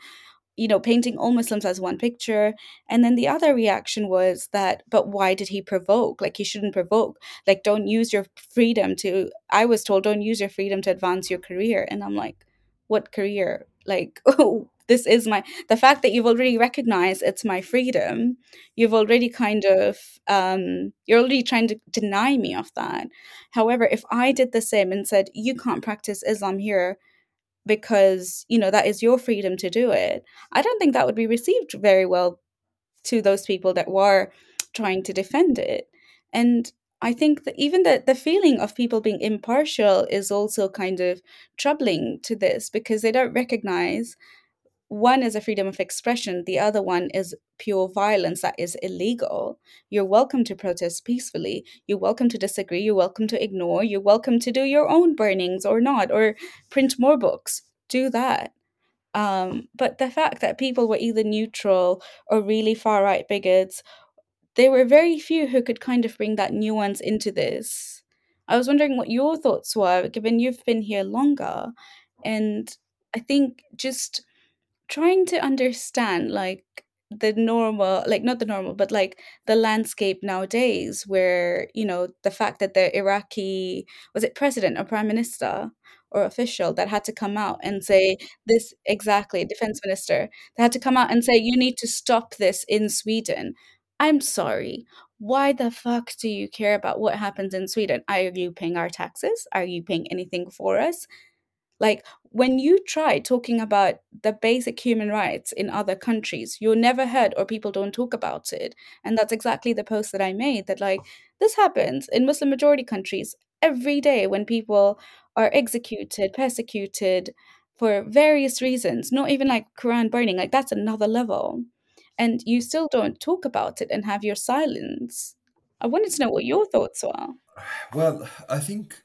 Speaker 3: You know, painting all Muslims as one picture. And then the other reaction was that, but why did he provoke? Like, he shouldn't provoke. Like, don't use your freedom to, I was told, don't use your freedom to advance your career. And I'm like, what career? Like, this is my, the fact that you've already recognized it's my freedom you've already kind of um, you're already trying to deny me of that. However if i did the same and said you can't practice islam here because you know that is your freedom to do it i don't think that would be received very well to those people that were trying to defend it. And i think that even the, the feeling of people being impartial is also kind of troubling to this because they don't recognize one is a freedom of expression the other one is pure violence that is illegal. You're welcome to protest peacefully. You're welcome to disagree. You're welcome to ignore. You're welcome to do your own burnings or not or print more books. Do that. Um, but the fact that people were either neutral or really far right bigots there were very few who could kind of bring that nuance into this. I was wondering what your thoughts were given you've been here longer. And i think just trying to understand like the normal like not the normal but like the landscape nowadays where you know the fact that the iraqi was it president or prime minister or official that had to come out and say this exactly defense minister that had to come out and say you need to stop this in sweden. I'm sorry. Why the fuck do you care about what happens in sweden? Are you paying our taxes? Are you paying anything for us like when you try talking about the basic human rights in other countries, you're never heard or people don't talk about it. And that's exactly the post that I made that like this happens in Muslim majority countries every day when people are executed, persecuted for various reasons, not even like Quran burning, like that's another level. And you still don't talk about it and have your silence. I wanted to know what your thoughts were.
Speaker 1: Well, I think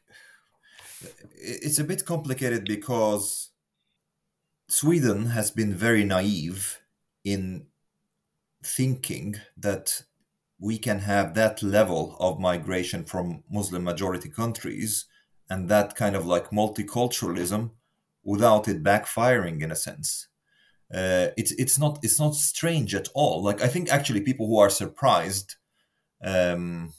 Speaker 1: it's a bit complicated because Sweden has been very naive in thinking that we can have that level of migration from Muslim majority countries and that kind of like multiculturalism without it backfiring in a sense. Uh, it's it's not it's not strange at all. Like I think actually people who are surprised, um,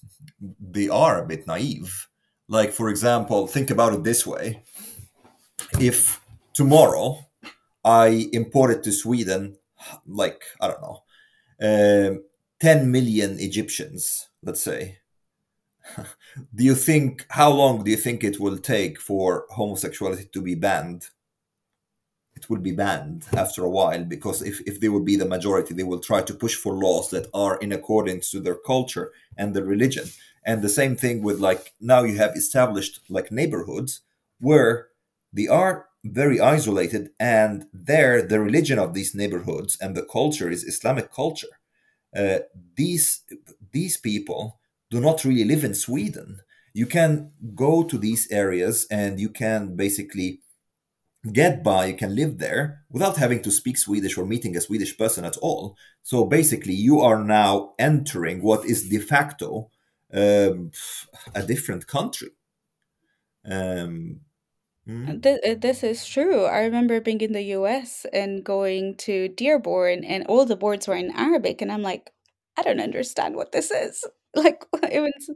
Speaker 1: they are a bit naive. Like for example, think about it this way: if tomorrow I imported to Sweden, like I don't know, um, 10 million Egyptians, let's say. do you think how long do you think it will take for homosexuality to be banned? It will be banned after a while because if, if they will be the majority, they will try to push for laws that are in accordance to their culture and their religion. And the same thing with like now you have established like neighborhoods where they are very isolated and there the religion of these neighborhoods and the culture is Islamic culture. Uh, these these people do not really live in Sweden. You can go to these areas and you can basically get by, you can live there without having to speak Swedish or meeting a Swedish person at all. So basically, you are now entering what is de facto um, a different country. Um,
Speaker 3: mm. This is true. I remember being in the US and going to Dearborn, and all the boards were in Arabic, and I'm like, I don't understand what this is. Like it was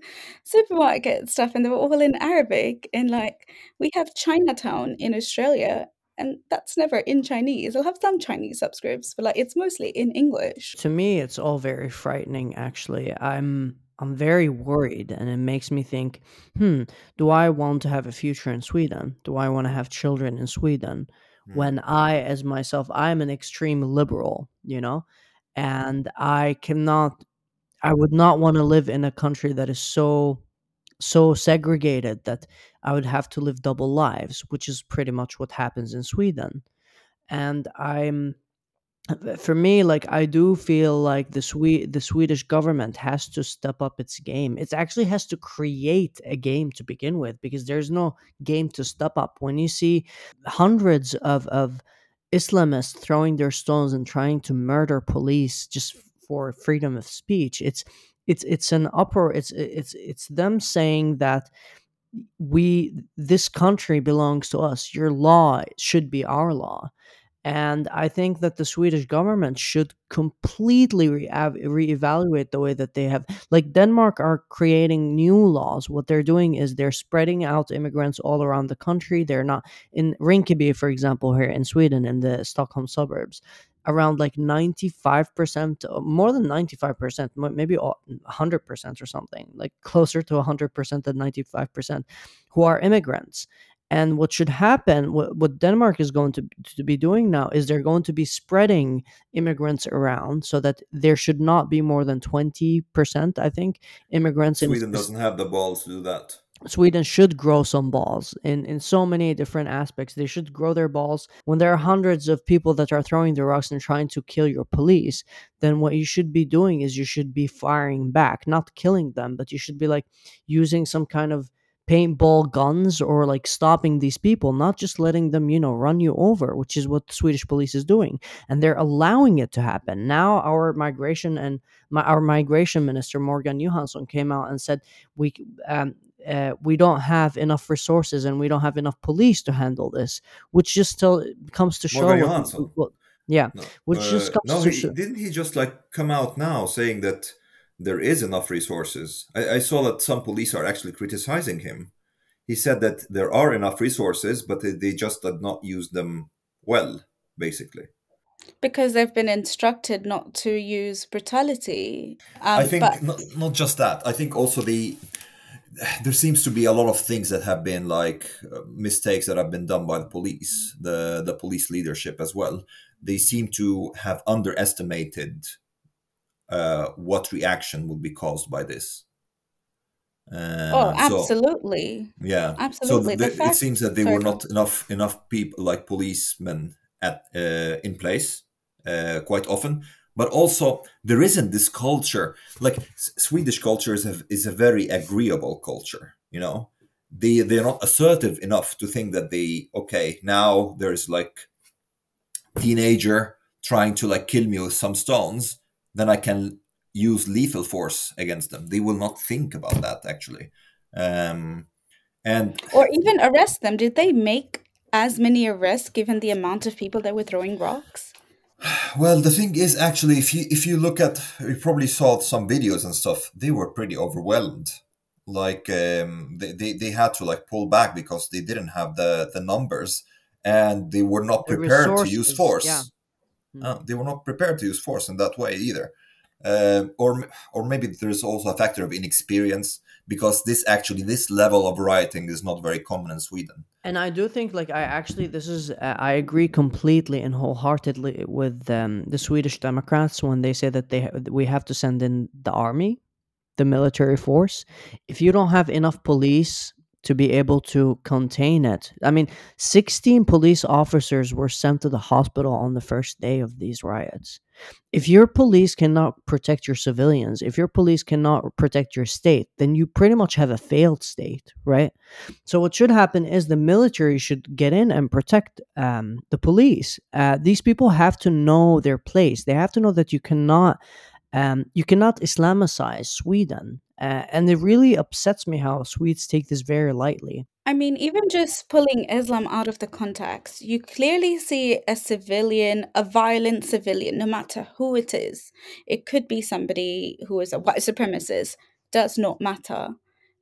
Speaker 3: supermarket stuff, and they were all in Arabic. And like we have Chinatown in Australia, and that's never in Chinese. I'll have some Chinese subscripts, but like it's mostly in English.
Speaker 2: To me, it's all very frightening. Actually, I'm I'm very worried, and it makes me think, hmm, do I want to have a future in Sweden? Do I want to have children in Sweden? Mm. When I, as myself, I'm an extreme liberal, you know, and I cannot I would not want to live in a country that is so so segregated that I would have to live double lives, which is pretty much what happens in Sweden. And I'm uh, for me like I do feel like the Swe- the Swedish government has to step up its game. It actually has to create a game to begin with because there's no game to step up when you see hundreds of of Islamists throwing their stones and trying to murder police just for freedom of speech. It's it's it's an upper it's it's it's them saying that we this country belongs to us. Your law should be our law. And I think that the Swedish government should completely re- reevaluate the way that they have. Like Denmark are creating new laws. What they're doing is they're spreading out immigrants all around the country. They're not in Rinkeby, for example, here in Sweden, in the Stockholm suburbs around like 95% uh, more than 95% maybe 100% or something like closer to 100% than 95% who are immigrants. And what should happen what, what denmark is going to, to be doing now is they're going to be spreading immigrants around so that there should not be more than 20% i think immigrants in
Speaker 1: sweden in, doesn't have the balls to do that
Speaker 2: Sweden should grow some balls in, in so many different aspects. They should grow their balls. When there are hundreds of people that are throwing the rocks and trying to kill your police, then what you should be doing is you should be firing back, not killing them, but you should be like using some kind of paintball guns or like stopping these people, not just letting them, you know, run you over, which is what the Swedish police is doing. And they're allowing it to happen. Now our migration and my, our migration minister Morgan Johansson came out and said we um, uh, we don't have enough resources and we don't have enough police to handle this, which just still comes to show. What, what, yeah, no. which uh, just comes
Speaker 1: no,
Speaker 2: to
Speaker 1: he,
Speaker 2: show.
Speaker 1: Didn't he just like come out now saying that there is enough resources? I, I saw that some police are actually criticizing him. He said that there are enough resources, but they, they just did not use them well, basically
Speaker 3: because they've been instructed not to use brutality.
Speaker 1: Um, I think but... not, not just that. I think also the there seems to be a lot of things that have been like uh, mistakes that have been done by the police, the the police leadership as well. They seem to have underestimated uh, what reaction would be caused by this.
Speaker 3: Uh, oh, absolutely.
Speaker 1: So, yeah,
Speaker 3: absolutely.
Speaker 1: So the, the, it seems that there were not enough enough people like policemen at uh, in place uh, quite often but also there isn't this culture like swedish culture is a, is a very agreeable culture you know? They they're not assertive enough to think that they okay now there's like teenager trying to like kill me with some stones then i can use lethal force against them. They will not think about that actually. Um and
Speaker 3: or even arrest them. Did they make as many arrests given the amount of people that were throwing rocks
Speaker 1: well, the thing is, actually, if you if you look at, you probably saw some videos and stuff. They were pretty overwhelmed. Like um, they, they they had to like pull back because they didn't have the the numbers. and they were not
Speaker 2: The
Speaker 1: prepared to use force.
Speaker 2: yeah. Mm.
Speaker 1: Uh, they were not prepared to use force in that way either. Um or or maybe there's also a factor of inexperience because this actually this level of rioting is not very common in Sweden.
Speaker 2: And I do think, like, I actually, this is, uh, I agree completely and wholeheartedly with um, the Swedish Democrats when they say that they ha- we have to send in the army, the military force. If you don't have enough police to be able to contain it, I mean, 16 police officers were sent to the hospital on the first day of these riots. If your police cannot protect your civilians, if your police cannot protect your state, then you pretty much have a failed state, right? So what should happen is the military should get in and protect um, the police. Uh, these people have to know their place. They have to know that you cannot um, you cannot Islamicize Sweden. Uh, and it really upsets me how Swedes take this very lightly.
Speaker 3: I mean, even just pulling Islam out of the context, you clearly see a civilian, a violent civilian, no matter who it is. It could be somebody who is a white supremacist, does not matter.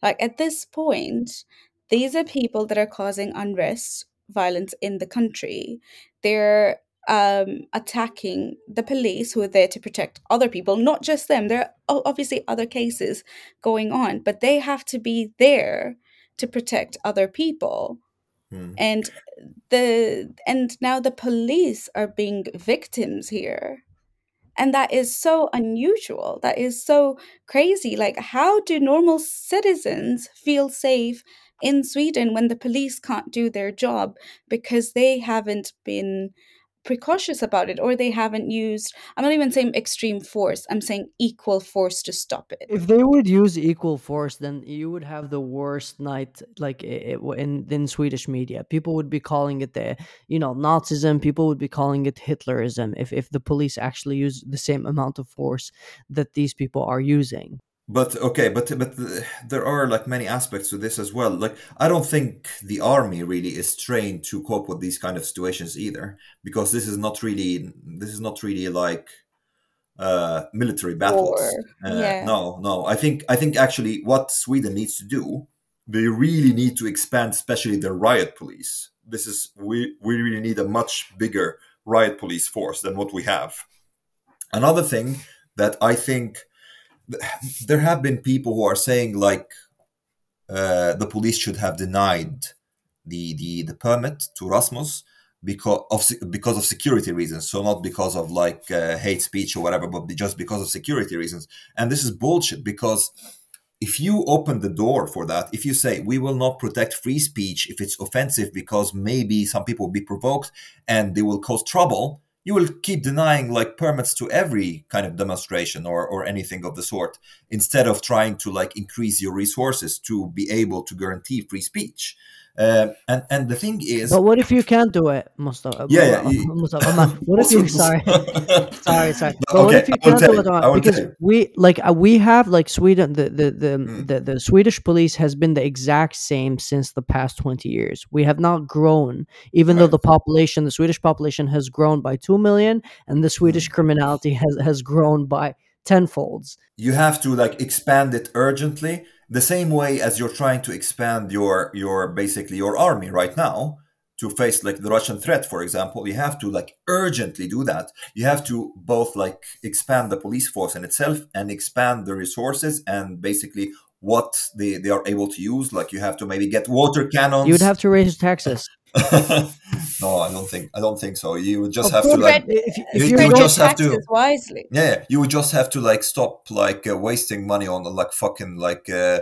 Speaker 3: Like at this point, these are people that are causing unrest, violence in the country. They're um, attacking the police who are there to protect other people, not just them. There are obviously other cases going on, but they have to be there to protect other people
Speaker 1: Hmm.
Speaker 3: and the and now the police are being victims here and that is so unusual that is so crazy like how do normal citizens feel safe in Sweden when the police can't do their job because they haven't been precautious about it or they haven't used i'm not even saying extreme force i'm saying equal force to stop it
Speaker 2: If they would use equal force, then you would have the worst night, like in in Swedish media. People would be calling it the, you know, Nazism. People would be calling it Hitlerism. If if the police actually use the same amount of force that these people are using.
Speaker 1: But okay, but but there are like many aspects to this as well. Like I don't think the army really is trained to cope with these kind of situations either, because this is not really this is not really like uh, military battles. Uh,
Speaker 3: yeah.
Speaker 1: No, no. I think I think actually what Sweden needs to do, they really need to expand, especially the riot police. This is we we really need a much bigger riot police force than what we have. Another thing that I think there have been people who are saying like uh, the police should have denied the the, the permit to Rasmus because of because of security reasons. So not because of like uh, hate speech or whatever, but just because of security reasons. And this is bullshit because if you open the door for that, if you say we will not protect free speech if it's offensive because maybe some people will be provoked and they will cause trouble, you will keep denying like permits to every kind of demonstration or, or anything of the sort instead of trying to like increase your resources to be able to guarantee free speech. Um, and and the thing is,
Speaker 2: But what if you can't do it, Mustafa?
Speaker 1: Yeah, yeah,
Speaker 2: Mustafa, what if you? Sorry, sorry, sorry. But what if you can't do it?
Speaker 1: you,
Speaker 2: Omar?
Speaker 1: I will
Speaker 2: Because we like uh, we have like Sweden. The the the,
Speaker 1: Mm.
Speaker 2: the the Swedish police has been the exact same since the past twenty years. We have not grown, even though the population, the Swedish population, has grown by two million, and the
Speaker 1: Mm.
Speaker 2: Swedish criminality has has grown by tenfolds.
Speaker 1: you have to like expand it urgently the same way as you're trying to expand your your basically your army right now to face like the russian threat for example you have to like urgently do that you have to both like expand the police force in itself and expand the resources and basically what they, they are able to use like you have to maybe get water cannons
Speaker 2: You would have to raise taxes.
Speaker 1: no i don't think i don't think so you would just
Speaker 2: Of
Speaker 1: have to like
Speaker 2: if,
Speaker 1: You-
Speaker 2: if
Speaker 1: you
Speaker 2: you're
Speaker 1: would just have to-
Speaker 3: wisely
Speaker 1: Yeah, yeah, you would just have to like stop like uh, wasting money on like fucking like uh,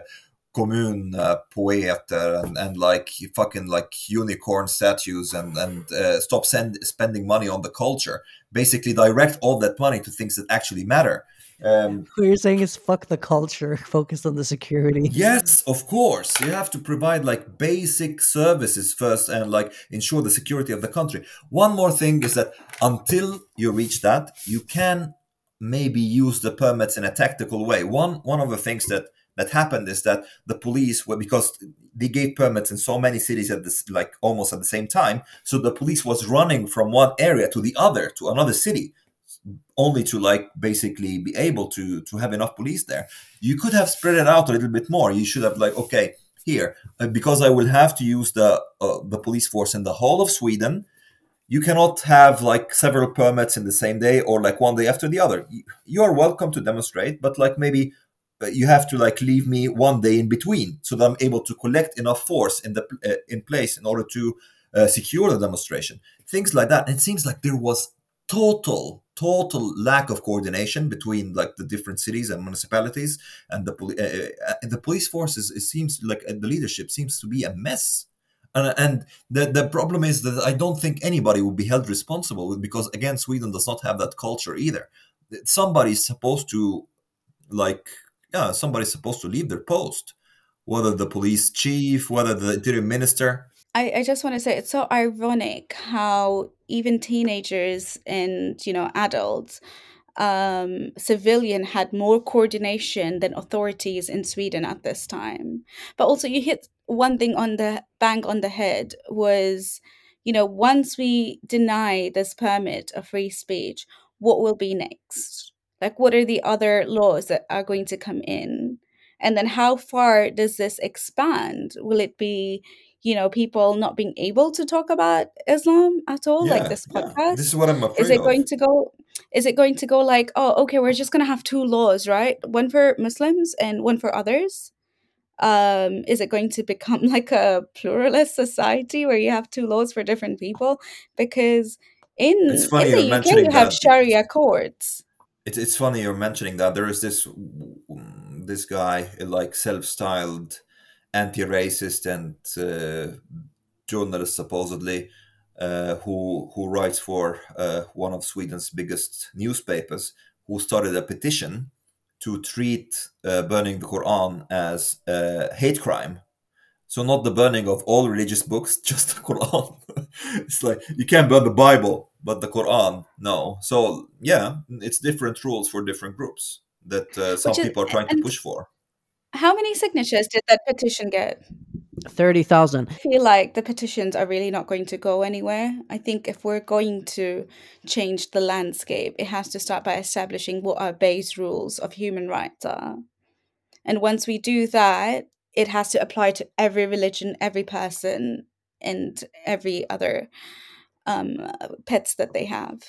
Speaker 1: commune uh, poeter and, and like fucking like unicorn statues and and uh, stop send, spending money on the culture. Basically, direct all that money to things that actually matter. Um,
Speaker 2: what you're saying is fuck the culture, focus on the security.
Speaker 1: Yes, of course. You have to provide like basic services first and like ensure the security of the country. One more thing is that until you reach that, you can maybe use the permits in a tactical way. One one of the things that that happened is that the police were because they gave permits in so many cities at this like almost at the same time, so the police was running from one area to the other to another city only to like basically be able to to have enough police there you could have spread it out a little bit more you should have like okay here uh, because I will have to use the uh, the police force in the whole of Sweden. You cannot have like several permits in the same day or like one day after the other. You, are welcome to demonstrate, but like maybe uh, you have to like leave me one day in between so that I'm able to collect enough force in the uh, in place in order to uh, secure the demonstration. Things like that. It seems like there was total total lack of coordination between like the different cities and municipalities. And the poli- uh, uh, the police forces it seems like uh, the leadership seems to be a mess. And, and the, the problem is that i don't think anybody will be held responsible because again sweden does not have that culture either. Somebody's supposed to like yeah somebody's supposed to leave their post. Whether the police chief whether the interior minister
Speaker 3: I, I just want to say it's so ironic how even teenagers and you know adults um, civilian had more coordination than authorities in Sweden at this time. But also, you hit one thing on the bang on the head was, you know, once we deny this permit of free speech, what will be next? Like, what are the other laws that are going to come in? And then, how far does this expand? Will it be, you know, people not being able to talk about Islam at all, like
Speaker 1: yeah
Speaker 3: this
Speaker 1: yeah
Speaker 3: podcast?
Speaker 1: this is what i'm afraid Is
Speaker 3: it
Speaker 1: of
Speaker 3: going to go? Is it going to go like, oh, okay, we're just gonna have two laws, right? One for Muslims and one for others. Um, is it going to become like a pluralist society where you have two laws for different people? Because in in the UK you have
Speaker 1: that
Speaker 3: Sharia courts.
Speaker 1: It's it's funny you're mentioning that. There is this this guy like self-styled anti-racist and uh, journalist supposedly uh, who who writes for uh, one of Sweden's biggest newspapers who started a petition to treat uh, burning the Quran as a hate crime. So not the burning of all religious books, just the Quran. it's like you can't burn the Bible, but the Quran, no. So yeah, it's different rules for different groups that uh, some
Speaker 3: is
Speaker 1: people are trying to push for.
Speaker 3: How many signatures did that petition get?
Speaker 2: 30,000.
Speaker 3: I feel like the petitions are really not going to go anywhere. I think if we're going to change the landscape, it has to start by establishing what our base rules of human rights are. And once we do that, it has to apply to every religion, every person, and every other um, pets that they have.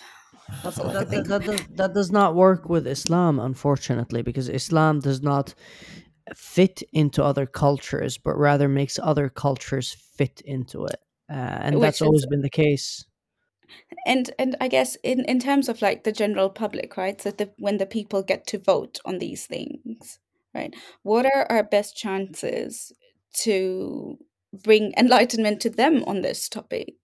Speaker 2: That, that, that, does, that does not work with Islam, unfortunately, because Islam does not fit into other cultures, but rather makes other cultures fit into it. Uh, and that's
Speaker 3: Which is
Speaker 2: always been the case.
Speaker 3: and and I guess in in terms of like the general public, right? So the when the people get to vote on these things, right? What are our best chances to bring enlightenment to them on this topic?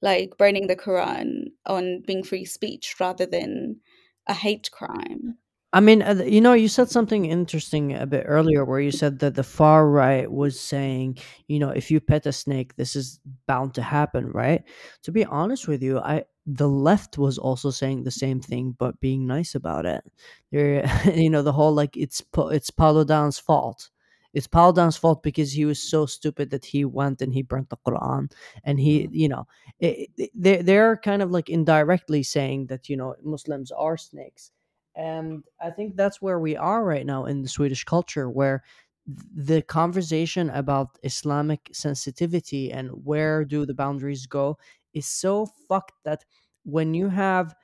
Speaker 3: Like burning the Quran on being free speech rather than a hate crime.
Speaker 2: I mean, uh, you know, you said something interesting a bit earlier where you said that the far right was saying, you know, if you pet a snake, this is bound to happen, right? To be honest with you, I the left was also saying the same thing, but being nice about it. There, you know, the whole like it's Pa- it's Paludan's fault. It's Paludan's fault because he was so stupid that he went and he burnt the Quran, and he,
Speaker 1: Mm.
Speaker 2: you know, it, it- they they're kind of like indirectly saying that you know Muslims are snakes and I think that's where we are right now in the Swedish culture, where the conversation about Islamic sensitivity and where do the boundaries go is so fucked that when you have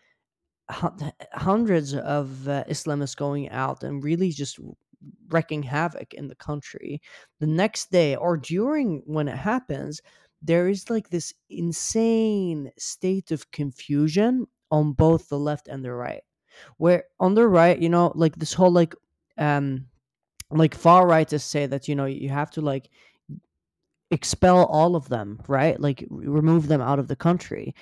Speaker 2: hundreds of uh, Islamists going out and really just wrecking havoc in the country, the next day or during when it happens, there is like this insane state of confusion on both the left and the right where on the right you know like this whole like um like far rightists say that you know you have to like expel all of them right? Like remove them out of the country.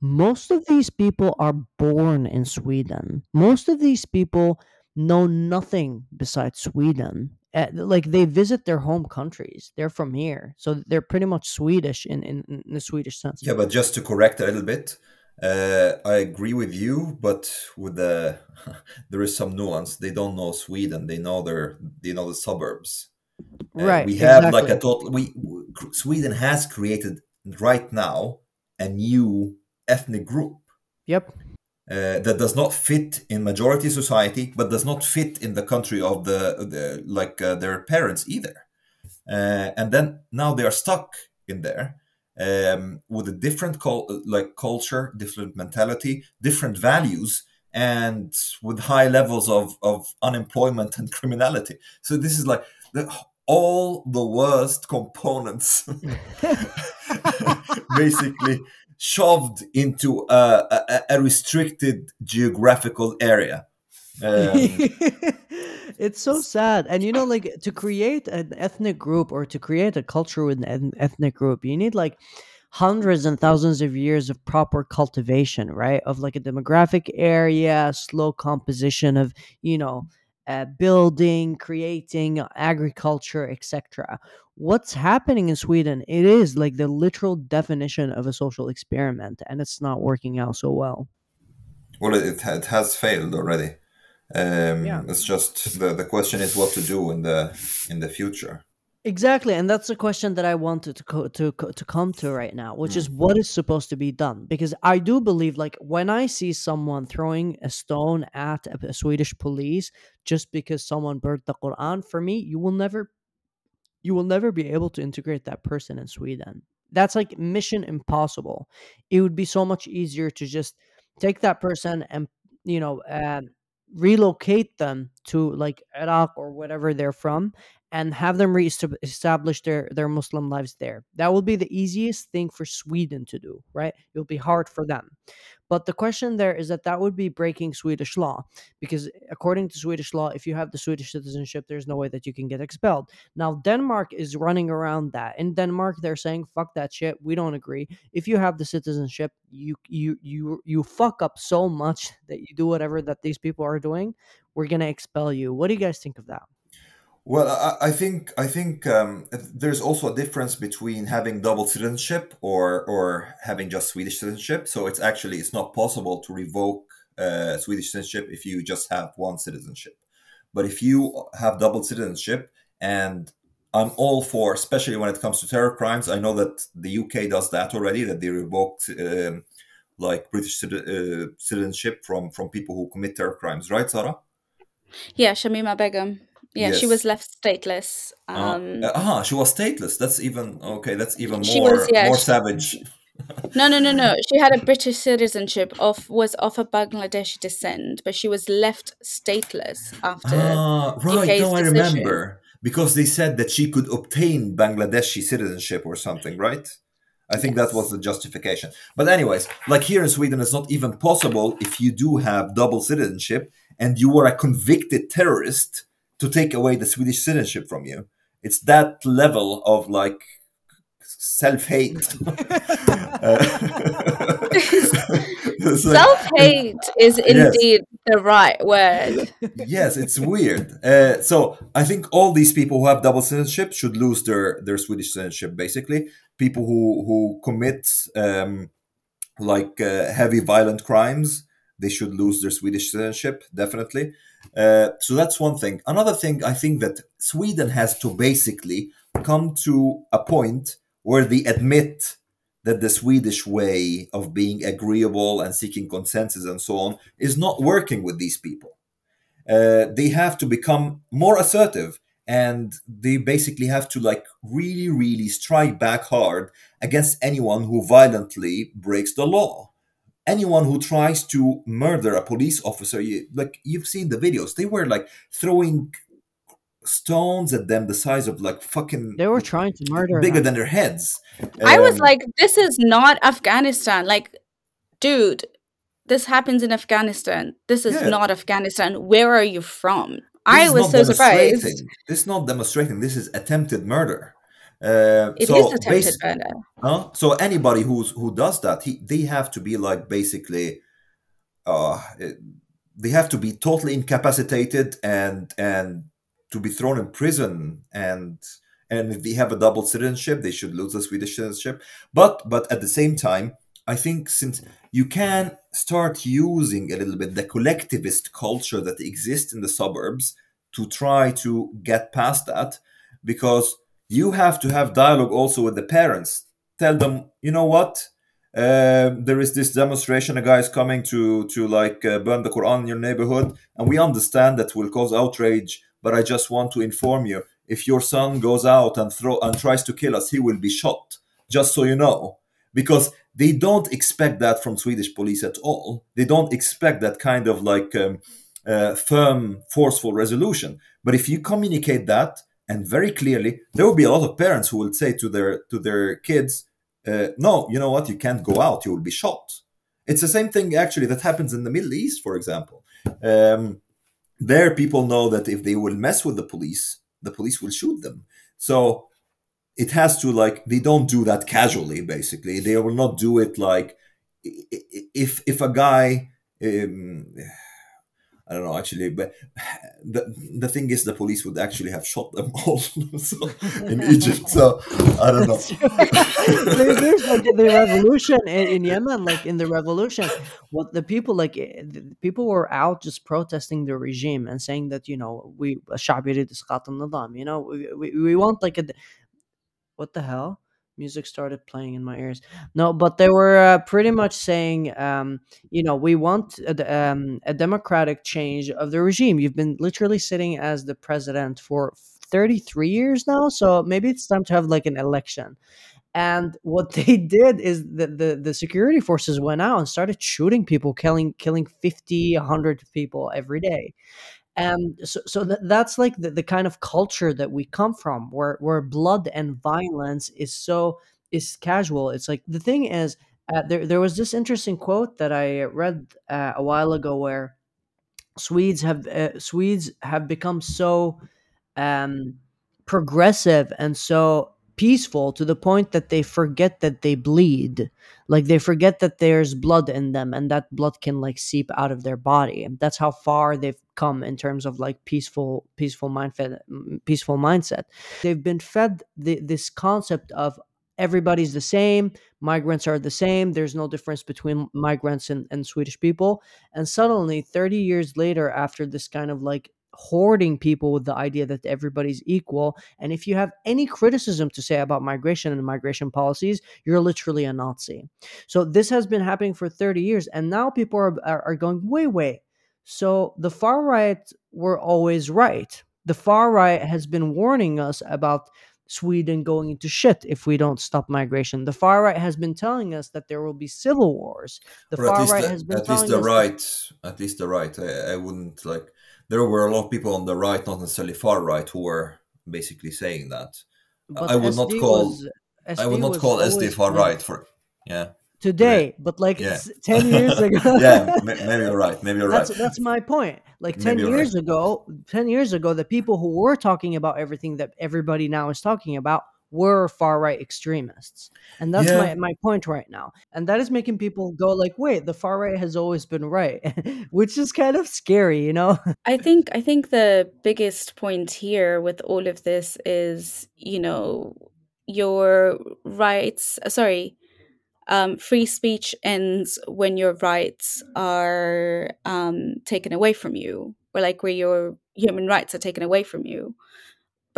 Speaker 2: Most of these people are born in sweden. Most of these people know nothing besides sweden. Uh, like they visit their home countries. They're from here. So they're pretty much swedish in in, in the swedish sense.
Speaker 1: Yeah, but just to correct a little bit, uh, I agree with you, but with the there is some nuance. They don't know Sweden. They know their they know the suburbs. Uh,
Speaker 2: right
Speaker 1: we have like a total. We Sweden has created right now a new ethnic group
Speaker 2: yep
Speaker 1: uh, that does not fit in majority society, but does not fit in the country of the, the like uh, their parents either. uh, and then now they are stuck in there um, with a different cul- like culture, different mentality, different values, and with high levels of, of unemployment and criminality. So this is like the, all the worst components, basically shoved into a, a, a restricted geographical area. Um,
Speaker 2: it's so sad and you know like to create an ethnic group or to create a culture with an ethnic group you need like hundreds and thousands of years of proper cultivation right? Of like a demographic area slow composition of you know uh, building creating agriculture etc what's happening in sweden it is like the literal definition of a social experiment and it's not working out so well.
Speaker 1: Well it, it has failed already um,
Speaker 2: Yeah.
Speaker 1: It's just the, the question is what to do in the in the future.
Speaker 2: Exactly, and that's the question that I wanted to co- to co- to come to right now, which is what is supposed to be done. Because I do believe, like, when I see someone throwing a stone at a, a Swedish police just because someone burnt the Quran, for me, you will never, you will never be able to integrate that person in Sweden. That's like mission impossible. It would be so much easier to just take that person and you know um, relocate them to like Iraq or whatever they're from and have them re-establish their their Muslim lives there. That will be the easiest thing for Sweden to do, right? It'll be hard for them. But the question there is that that would be breaking Swedish law because eh, according to Swedish law, if you have the Swedish citizenship, there's no way that you can get expelled. Now Denmark is running around that. In Denmark, they're saying fuck that shit. We don't agree. If you have the citizenship, you you you you fuck up so much that you do whatever that these people are doing, we're gonna expel you. What do you guys think of that?
Speaker 1: Well, I, I think I think um, there's also a difference between having double citizenship or or having just Swedish citizenship. So it's actually it's not possible to revoke uh, Swedish citizenship if you just have one citizenship. But if you have double citizenship, and I'm all for, especially when it comes to terror crimes. I know that the UK does that already. That they revoke um, like British uh, citizenship from from people who commit terror crimes, right, Zara?
Speaker 3: Yeah, Shamima Begum. Yeah, she was left stateless.
Speaker 1: Uh,
Speaker 3: Um,
Speaker 1: uh, ah, she was stateless. That's even okay. That's even more
Speaker 3: was, yeah,
Speaker 1: more
Speaker 3: she-
Speaker 1: savage.
Speaker 3: no, no, no, no. She had a British citizenship of was of a Bangladeshi descent, but she was left stateless after.
Speaker 1: Ah, right.
Speaker 3: UK's
Speaker 1: No, I
Speaker 3: decision.
Speaker 1: remember because they said that she could obtain Bangladeshi citizenship or something, right? I think that was the justification. But anyways, like here in Sweden, it's not even possible if you do have double citizenship and you are a convicted terrorist to take away the Swedish citizenship from you. It's that level of like self-hate.
Speaker 3: Self hate is indeed the right word.
Speaker 1: yes, it's weird. Uh, so I think all these people who have double citizenship should lose their their Swedish citizenship. Basically, people who who commit um, like uh, heavy violent crimes, they should lose their Swedish citizenship. Definitely. Uh, so that's one thing. Another thing, I think that Sweden has to basically come to a point where they admit that the Swedish way of being agreeable and seeking consensus and so on is not working with these people. Uh, they have to become more assertive and they basically have to like really really strike back hard against anyone who violently breaks the law anyone who tries to murder a police officer you, like you've seen the videos they were like throwing stones at them the size of like fucking
Speaker 2: They were trying to murder
Speaker 1: bigger
Speaker 2: them.
Speaker 1: than their heads
Speaker 3: I was
Speaker 1: Um,
Speaker 3: like, this is not Afghanistan. Like, dude, this happens in Afghanistan. This is
Speaker 1: Yeah.
Speaker 3: not Afghanistan. Where are you from?
Speaker 1: This
Speaker 3: I was
Speaker 1: not
Speaker 3: so surprised.
Speaker 1: demonstrating. This is not demonstrating. This is attempted murder. Uh,
Speaker 3: It is
Speaker 1: so
Speaker 3: attempted murder.
Speaker 1: Huh? So anybody who's who does that, he they have to be like basically, uh, they have to be totally incapacitated and and to be thrown in prison and and if they have a double citizenship, they should lose the Swedish citizenship. But but at the same time, I think since you can start using a little bit the collectivist culture that exists in the suburbs to try to get past that, because you have to have dialogue also with the parents. Tell them, you know what? Um, there is this demonstration. A guy is coming to to like uh, burn the Quran in your neighborhood, and we understand that will cause outrage. But I just want to inform you: if your son goes out and throw and tries to kill us, he will be shot. Just so you know, because they don't expect that from Swedish police at all. They don't expect that kind of like um, uh, firm, forceful resolution. But if you communicate that and very clearly, there will be a lot of parents who will say to their to their kids, uh, "No, you know what? You can't go out. You will be shot." It's the same thing actually that happens in the Middle East, for example. Um, there, people know that if they will mess with the police, the police will shoot them. So it has to like they don't do that casually. Basically, they will not do it like if if a guy. Um, I don't know actually, but the the thing is, the police would actually have shot them all so, in Egypt. So I don't know.
Speaker 2: there, there's like the revolution in, in, Yemen, like in the revolution, what the people like eh, the people were out just protesting the regime and saying that you know we you know we, we, we want like a what the hell music started playing in my ears. No, but they were uh, pretty much saying, um, you know, we want a, um, a democratic change of the regime. You've been literally sitting as the president for 33 years now, so maybe it's time to have like an election. And what they did is that the, the security forces went out and started shooting people, killing killing 50, 100 people every day and so, so th- that's like the, the kind of culture that we come from where where blood and violence is so is casual. It's like the thing is uh, there, there was this interesting quote that i read uh, a while ago where swedes have uh, swedes have become so um, progressive and so peaceful to the point that they forget that they bleed. Like they forget that there's blood in them and that blood can like seep out of their body. That's how far they've come in terms of like peaceful peaceful mindset peaceful mindset. They've been fed the, this concept of everybody's the same migrants are the same there's no difference between migrants and, and swedish people. And suddenly 30 years later after this kind of like hoarding people with the idea that everybody's equal. And if you have any criticism to say about migration and migration policies, you're literally a Nazi. So this has been happening for 30 years. And now people are, are, are going, wait, wait. So the far right were always right. The far right has been warning us about Sweden going into shit if we don't stop migration. The far right has been telling us that there will be civil wars. The
Speaker 1: or
Speaker 2: far right
Speaker 1: the,
Speaker 2: has been
Speaker 1: at least the
Speaker 2: us
Speaker 1: right, that, at least the right. I, I wouldn't like there were a lot of people on the right, not necessarily far right, who were basically saying that.
Speaker 2: but
Speaker 1: I would not call
Speaker 2: was,
Speaker 1: I would not call SD far
Speaker 2: right.
Speaker 1: right for yeah
Speaker 2: today, but like
Speaker 1: Yeah.
Speaker 2: 10 years ago.
Speaker 1: yeah maybe you're right maybe you're
Speaker 2: that's
Speaker 1: right
Speaker 2: that's my point. Like 10
Speaker 1: you're
Speaker 2: years ago, 10 years ago the people who were talking about everything that everybody now is talking about were far right extremists. And that's
Speaker 1: Yeah.
Speaker 2: my my point right now. And that is making people go like, "Wait, the far right has always been right." Which is kind of scary, you know?
Speaker 3: I think I think the biggest point here with all of this is, you know, your rights. uh, Sorry, um, free speech ends when your rights are um, taken away from you, or like where your human rights are taken away from you.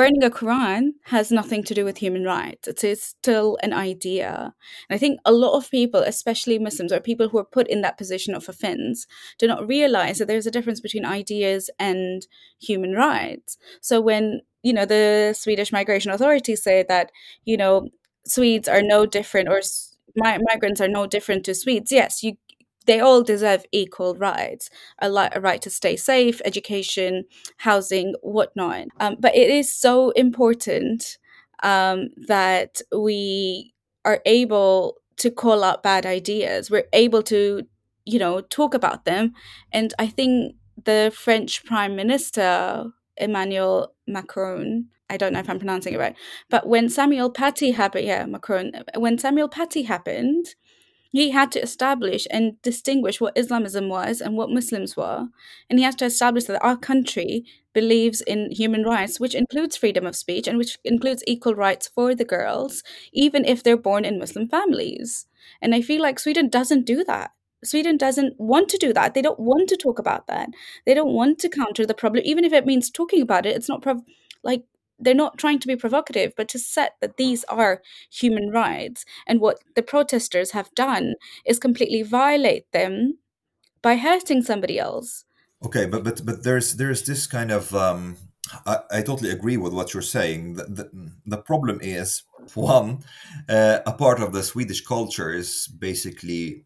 Speaker 3: Burning a Quran has nothing to do with human rights. It is still an idea. And I think a lot of people, especially Muslims or people who are put in that position of offense, do not realize that there's a difference between ideas and human rights. So when, you know, the Swedish migration authorities say that, you know, Swedes are no different or migrants are no different to Swedes, yes, you they all deserve equal rights a, li- a right to stay safe education housing whatnot. Um, but it is so important um, that we are able to call out bad ideas. We're able to you know talk about them. And i think the french prime minister emmanuel macron i don't know if i'm pronouncing it right but when samuel paty happened yeah macron when samuel paty happened he had to establish and distinguish what Islamism was and what Muslims were. And he has to establish that our country believes in human rights, which includes freedom of speech and which includes equal rights for the girls, even if they're born in Muslim families. And I feel like Sweden doesn't do that. Sweden doesn't want to do that. They don't want to talk about that. They don't want to counter the problem, even if it means talking about it. It's not prov- like they're not trying to be provocative, but to set that these are human rights. And what the protesters have done is completely violate them by hurting somebody else.
Speaker 1: okay but but but there's there's this kind of um I, I totally agree with what you're saying. The, the, the problem is one, uh, a part of the Swedish culture is basically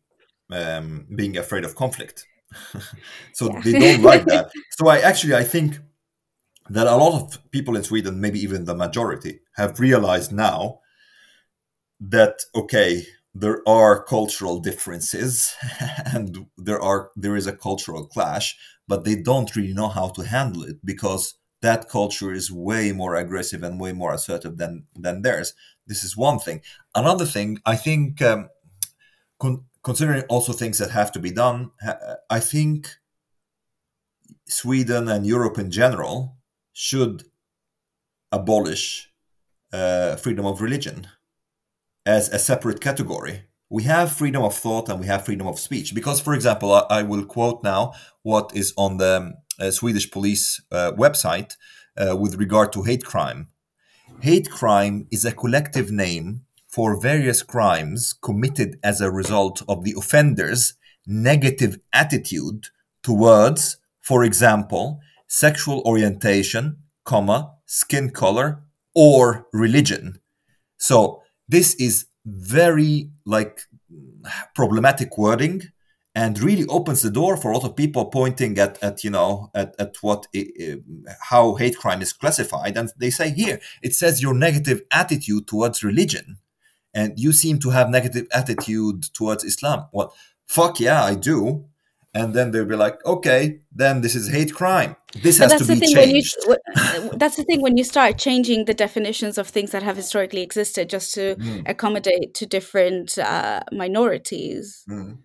Speaker 1: um, being afraid of conflict. so
Speaker 3: Yeah.
Speaker 1: they don't like that. So I actually I think that a lot of people in Sweden, maybe even the majority, have realized now that okay, there are cultural differences and there are there is a cultural clash, but they don't really know how to handle it because that culture is way more aggressive and way more assertive than than theirs. This is one thing. Another thing, I think, um, con- considering also things that have to be done, I think Sweden and Europe in general should abolish uh, freedom of religion as a separate category. We have freedom of thought and we have freedom of speech. Because, for example, I, I will quote now what is on the uh, Swedish police uh, website uh, with regard to hate crime. Hate crime is a collective name for various crimes committed as a result of the offender's negative attitude towards, for example, sexual orientation, comma, skin color, or religion. So this is very like problematic wording and really opens the door for a lot of people pointing at, at you know at, at what i- how hate crime is classified. And they say here it says your negative attitude towards religion. And you seem to have negative attitude towards islam. Well fuck yeah i do and then they'll be like okay then this is hate crime. This
Speaker 3: But
Speaker 1: has to be
Speaker 3: thing when you
Speaker 1: changed.
Speaker 3: that's the thing when you start changing the definitions of things that have historically existed just to
Speaker 1: Mm,
Speaker 3: accommodate to different uh, minorities,
Speaker 1: mm,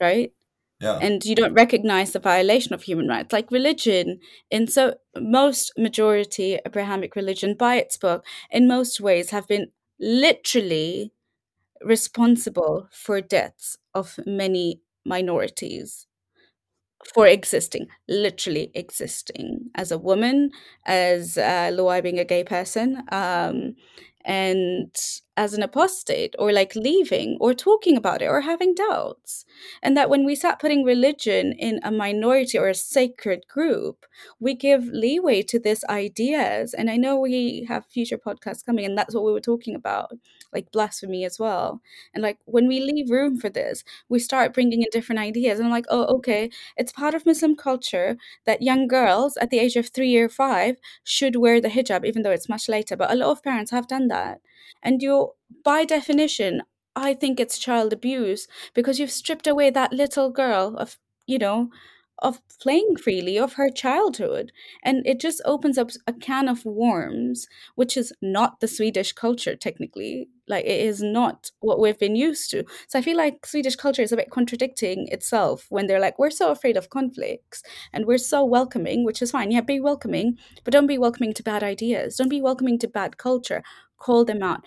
Speaker 3: right?
Speaker 1: yeah.
Speaker 3: And you don't recognize the violation of human rights. Like religion in so most majority abrahamic religion by its book in most ways have been literally responsible for deaths of many minorities for existing literally existing. As a woman as uh, Luai being a gay person um, and as an apostate or like leaving or talking about it or having doubts. And that when we start putting religion in a minority or a sacred group we give leeway to these ideas. And i know we have future podcasts coming and that's what we were talking about like blasphemy as well. And like when we leave room for this we start bringing in different ideas. And i'm like oh okay it's part of muslim culture that young girls at the age of three or five should wear the hijab even though it's much later but a lot of parents have done that and you're, by definition i think it's child abuse because you've stripped away that little girl of you know of playing freely of her childhood. And it just opens up a can of worms which is not the swedish culture technically. Like it is not what we've been used to. So i feel like swedish culture is a bit contradicting itself when they're like we're so afraid of conflicts and we're so welcoming which is fine. Yeah be welcoming but don't be welcoming to bad ideas. Don't be welcoming to bad culture call them out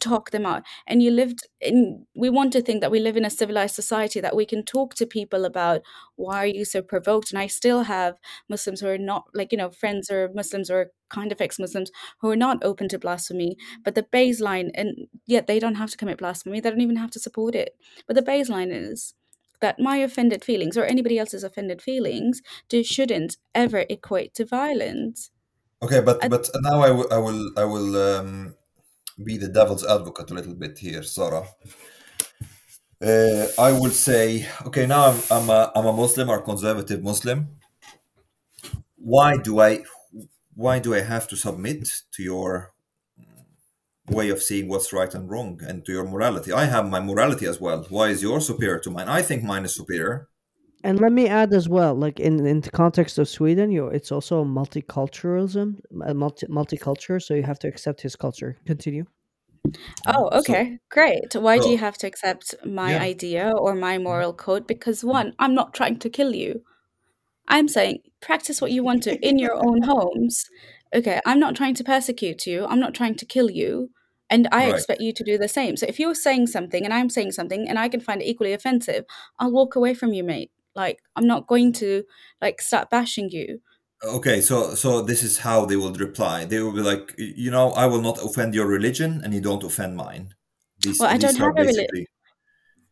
Speaker 3: talk them out. And you lived in we want to think that we live in a civilized society that we can talk to people about why are you so provoked? And i still have muslims who are not like you know friends or muslims or kind of ex-muslims who are not open to blasphemy but the baseline and yet they don't have to commit blasphemy they don't even have to support it. But the baseline is that my offended feelings or anybody else's offended feelings they shouldn't ever equate to violence.
Speaker 1: Okay, but
Speaker 3: I-
Speaker 1: but now I will I will I will um, be the devil's advocate a little bit here, Zara. Uh, I will say, okay, now I'm I'm a, I'm a Muslim or conservative Muslim. Why do I why do I have to submit to your way of seeing what's right and wrong and to your morality? I have my morality as well. Why is yours superior to mine? I think mine is superior.
Speaker 2: And let me add as well, like in in the context of Sweden, you it's also multiculturalism, a multi multicultural. So you have to accept his culture. Continue.
Speaker 3: Oh, um,
Speaker 1: So-
Speaker 3: okay, great. Why do you have to accept my
Speaker 1: Yeah.
Speaker 3: idea or my moral code? Because one, I'm not trying to kill you. I'm saying practice what you want to in your own homes. Okay, I'm not trying to persecute you. I'm not trying to kill you. And I
Speaker 1: Right.
Speaker 3: expect you to do the same. So if you're saying something and I'm saying something and I can find it equally offensive, I'll walk away from you, mate. Like I'm not going to like start bashing you.
Speaker 1: Okay, so so this is how they will reply. They will be like, you know, I will not offend your religion, and you don't offend mine. These,
Speaker 3: Well, I don't have a
Speaker 1: religion.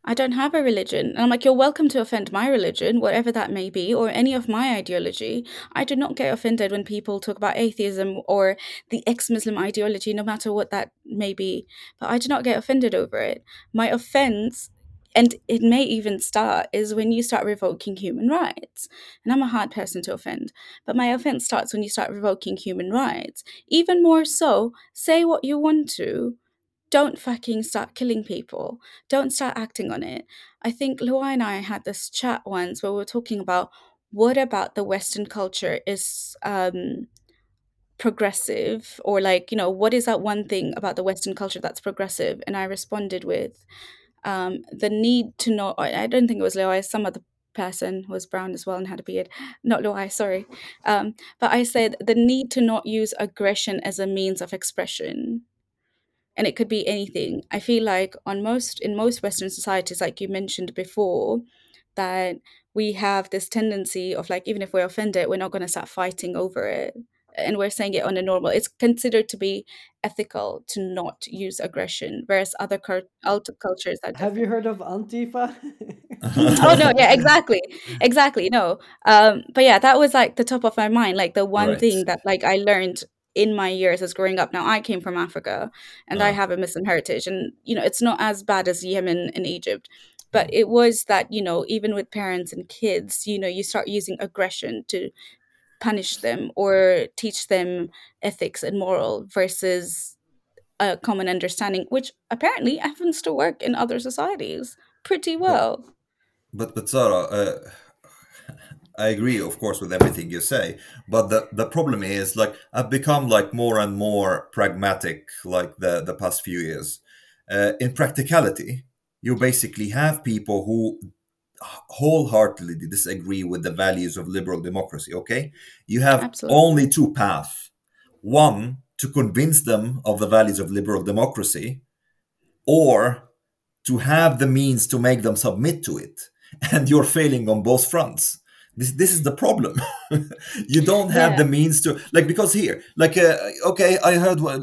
Speaker 3: I don't have a religion. And I'm like, you're welcome to offend my religion, whatever that may be, or any of my ideology. I do not get offended when people talk about atheism or the ex Muslim ideology, no matter what that may be. But I do not get offended over it. My offense, and it may even start, is when you start revoking human rights. And I'm a hard person to offend. But my offense starts when you start revoking human rights. Even more so, say what you want to don't fucking start killing people. Don't start acting on it. I think Luai and I had this chat once where we were talking about what about the Western culture is um, progressive, or like, you know, what is that one thing about the Western culture that's progressive? And I responded with um, the need to know. I don't think it was Luai, some other person was brown as well and had a beard. Not Luai, sorry. Um, but I said the need to not use aggression as a means of expression and it could be anything i feel like on most in most western societies like you mentioned before that we have this tendency of like even if we're offended we're not going to start fighting over it and we're saying it on a normal it's considered to be ethical to not use aggression whereas other cultures are
Speaker 2: have you heard of antifa?
Speaker 3: Oh no yeah exactly exactly no um but yeah that was like the top of my mind like the one right. thing that like i learned in my years as growing up now i came from africa and i have a muslim heritage and you know it's not as bad as yemen and egypt but it was that you know even with parents and kids you know you start using aggression to punish them or teach them ethics and moral versus a common understanding which apparently happens to work in other societies pretty well
Speaker 1: but but, Zara, uh, I agree, of course, with everything you say. But the, the problem is, like, I've become like more and more pragmatic, like the the past few years. Uh, in practicality, you basically have people who wholeheartedly disagree with the values of liberal democracy. Okay, you have Absolutely. only two paths: one to convince them of the values of liberal democracy, or to have the means to make them submit to it. And you're failing on both fronts this this is the problem you don't have yeah. the means to like because here like uh, okay i heard what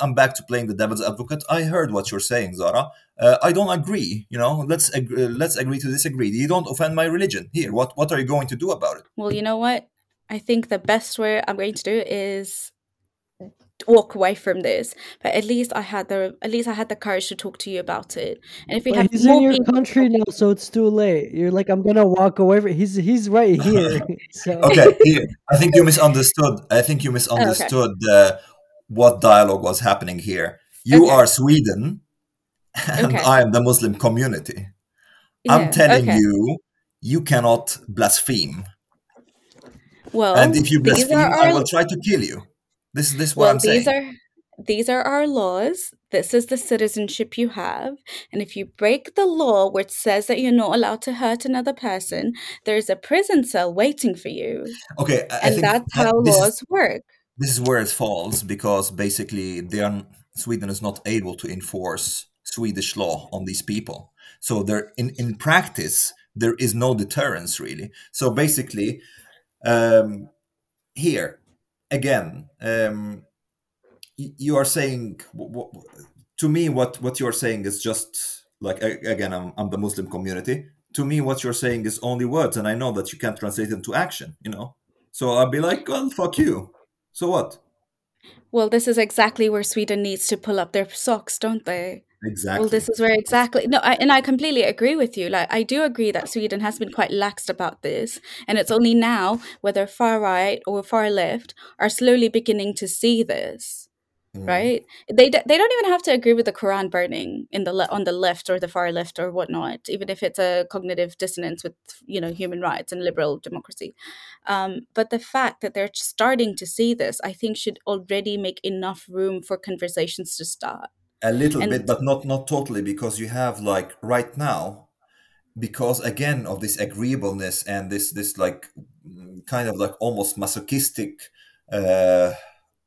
Speaker 1: i'm back to playing the devil's advocate i heard what you're saying zara uh, i don't agree you know let's ag- uh, let's agree to disagree. You don't offend my religion. Here what what are you going to do about it?
Speaker 3: Well you know what? I think the best way i'm going to do is walk away from this. But at least i had the at least i had the courage to talk to you about it. And if we have
Speaker 2: he's in your country now so it's too late. You're like i'm gonna walk away from he's he's right here so.
Speaker 1: okay here. I think you misunderstood. I think you misunderstood okay. uh, what dialogue was happening here. You okay. are sweden and okay. i am the muslim community yeah, i'm telling you you cannot blaspheme well and if you blaspheme i will try to kill you this is this what well, I'm
Speaker 3: these
Speaker 1: saying.
Speaker 3: Are, these are our laws. This is the citizenship you have. And if you break the law which says that you're not allowed to hurt another person, there's a prison cell waiting for you.
Speaker 1: Okay.
Speaker 3: I and that's how laws is, work.
Speaker 1: This is where it falls because basically they are, Sweden is not able to enforce Swedish law on these people. So there in, in practice, there is no deterrence really. So basically, um, here again, um, you are saying to me what what you're saying is just like again, I'm, I'm the Muslim community. To me, what you're saying is only words, and I know that you can't translate into action. You know, so I'll be like, well, fuck you. So what?
Speaker 3: Well, this is exactly where Sweden needs to pull up their socks, don't they?
Speaker 1: Exactly.
Speaker 3: Well, this is where exactly no, I, and I completely agree with you. Like, I do agree that Sweden has been quite lax about this, and it's only now, whether far right or far left, are slowly beginning to see this. Mm. Right? They they don't even have to agree with the Quran burning in the le- on the left or the far left or whatnot, even if it's a cognitive dissonance with you know human rights and liberal democracy. Um, but the fact that they're starting to see this, I think, should already make enough room for conversations to start
Speaker 1: a little and bit but not not totally because you have like right now because again of this agreeableness and this this like kind of like almost masochistic uh,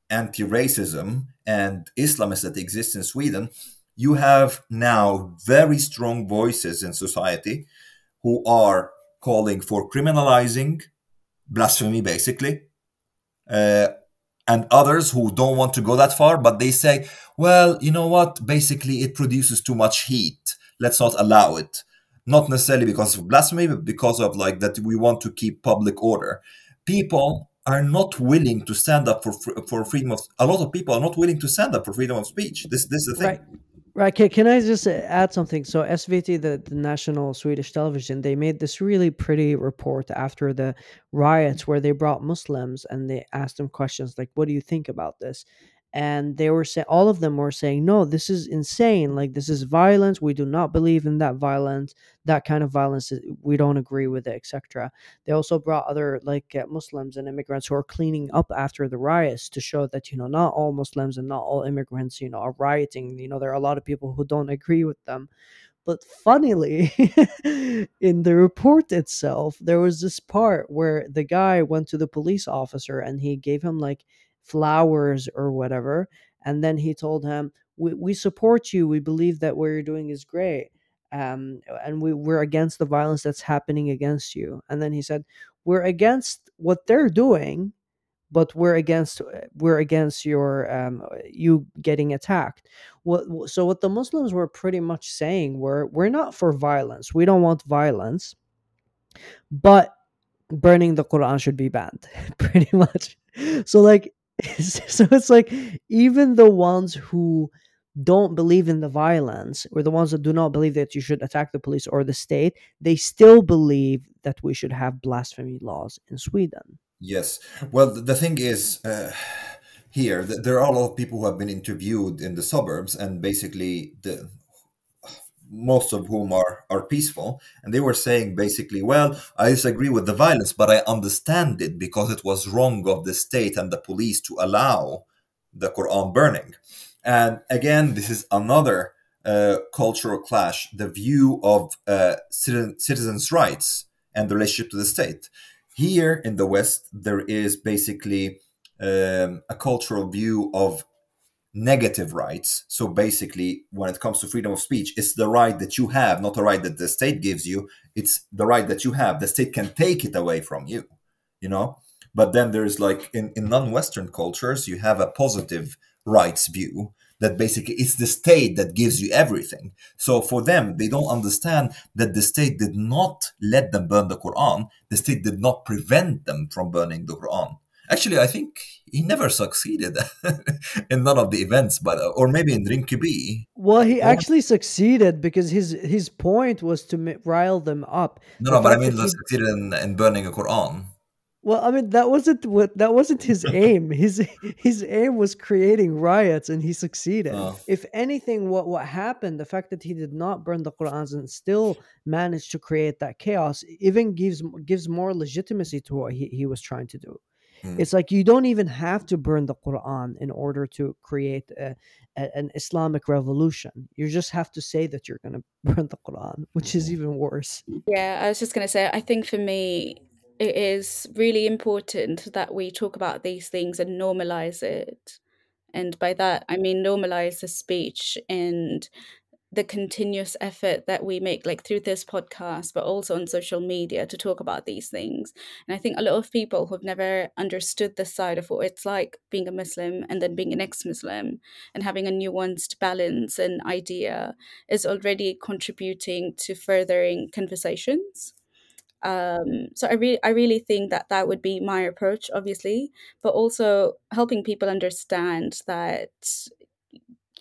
Speaker 1: anti-racism and islamists that exist in sweden you have now very strong voices in society who are calling for criminalizing blasphemy basically uh, and others who don't want to go that far, but they say, well, you know what? Basically, it produces too much heat. Let's not allow it. not necessarily because of blasphemy, but because of like that we want to keep public order. People are not willing to stand up for for freedom of. A lot of people are not willing to stand up for freedom of speech. This this is the thing.
Speaker 2: Right. Right. Can, can I just add something? So SVT, the, the national Swedish television, they made this really pretty report after the riots where they brought Muslims and they asked them questions like, "What do you think about this?" And they were saying all of them were saying no this is insane like this is violence we do not believe in that violence that kind of violence we don't agree with it etc they also brought other like uh, muslims and immigrants who are cleaning up after the riots to show that you know not all muslims and not all immigrants you know are rioting you know there are a lot of people who don't agree with them. But funnily, in the report itself, there was this part where the guy went to the police officer and he gave him like flowers or whatever. And then he told him, we, we support you. We believe that what you're doing is great. Um, and we, we're against the violence that's happening against you. And then he said, We're against what they're doing, but we're against we're against your um, you getting attacked. What so what the Muslims were pretty much saying were we're not for violence. We don't want violence, but burning the Quran should be banned, pretty much. So like so it's like even the ones who don't believe in the violence or the ones that do not believe that you should attack the police or the state they still believe that we should have blasphemy laws in sweden.
Speaker 1: Yes. Well the thing is uh, here there are a lot of people who have been interviewed in the suburbs and basically the most of whom are are peaceful and they were saying basically well i disagree with the violence but i understand it because it was wrong of the state and the police to allow the quran burning. And again this is another uh, cultural clash the view of uh, citizen, citizens rights and the relationship to the state. Here in the west there is basically um, a cultural view of negative rights. So basically, when it comes to freedom of speech, it's the right that you have, not a right that the state gives you. It's the right that you have. The state can take it away from you, you know? But then there's like in, in non Western cultures, you have a positive rights view that basically it's the state that gives you everything. So for them, they don't understand that the state did not let them burn the Quran, the state did not prevent them from burning the Quran Actually, I think he never succeeded in none of the events, but uh, or maybe in Rinkeby.
Speaker 2: Well, he actually succeeded because his his point was to rile them up.
Speaker 1: No, no, but I mean, he succeeded in, in burning a Quran.
Speaker 2: Well, I mean that wasn't what that wasn't his aim. His his aim was creating riots, and he succeeded. Oh. If anything, what what happened, the fact that he did not burn the Qurans and still managed to create that chaos, even gives gives more legitimacy to what he, he was trying to do. Mm. It's like you don't even have to burn the Quran in order to create a, a, an Islamic revolution. You just have to say that you're going to burn the Quran, which is even worse.
Speaker 3: Yeah, I was just going to say, I think for me, it is really important that we talk about these things and normalize it. And by that, I mean normalize the speech and the continuous effort that we make like through this podcast but also on social media to talk about these things. And i think a lot of people who've never understood the side of what it's like being a muslim and then being an ex-muslim and having a nuanced balance and idea is already contributing to furthering conversations. Um, so I really, I really think that that would be my approach, obviously, but also helping people understand that,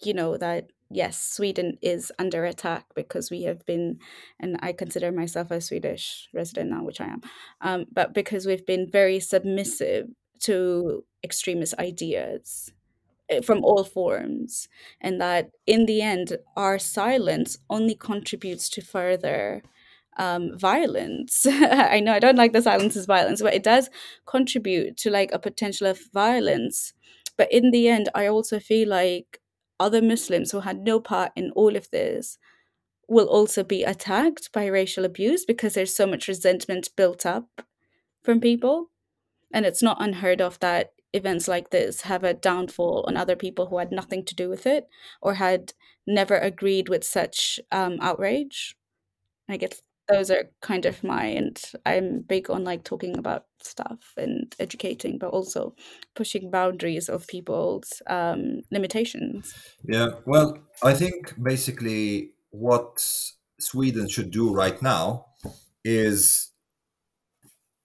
Speaker 3: you know, that yes, Sweden is under attack because we have been, and I consider myself a Swedish resident now, which I am, um, but because we've been very submissive to extremist ideas eh, from all forms, and that in the end, our silence only contributes to further. Um, violence. I know I don't like the silence is violence, but it does contribute to like a potential of violence. But in the end, I also feel like other Muslims who had no part in all of this will also be attacked by racial abuse because there's so much resentment built up from people. And it's not unheard of that events like this have a downfall on other people who had nothing to do with it or had never agreed with such um, outrage. I guess those are kind of my and i'm big on like talking about stuff and educating but also pushing boundaries of people's um, limitations
Speaker 1: yeah well i think basically what Sweden should do right now is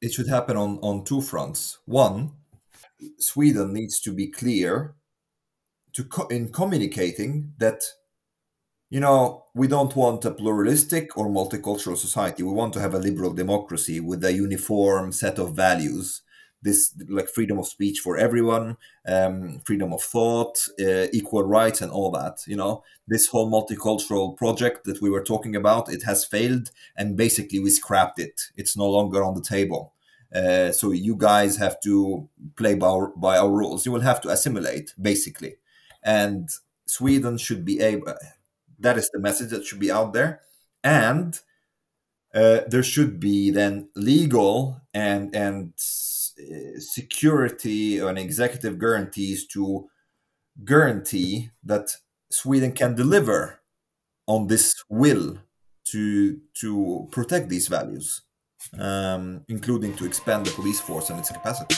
Speaker 1: it should happen on, on two fronts. One, Sweden needs to be clear to co- in communicating that you know we don't want a pluralistic or multicultural society. We want to have a liberal democracy with a uniform set of values. This like freedom of speech for everyone, um, freedom of thought, uh, equal rights, and all that. You know, this whole multicultural project that we were talking about, it has failed, and basically we scrapped it. It's no longer on the table. Uh, so you guys have to play by our, by our rules. You will have to assimilate, basically, and Sweden should be able. That is the message that should be out there, and uh, there should be then legal and and security and executive guarantees to guarantee that Sweden can deliver on this will to to protect these values, um, including to expand the police force and its capacity.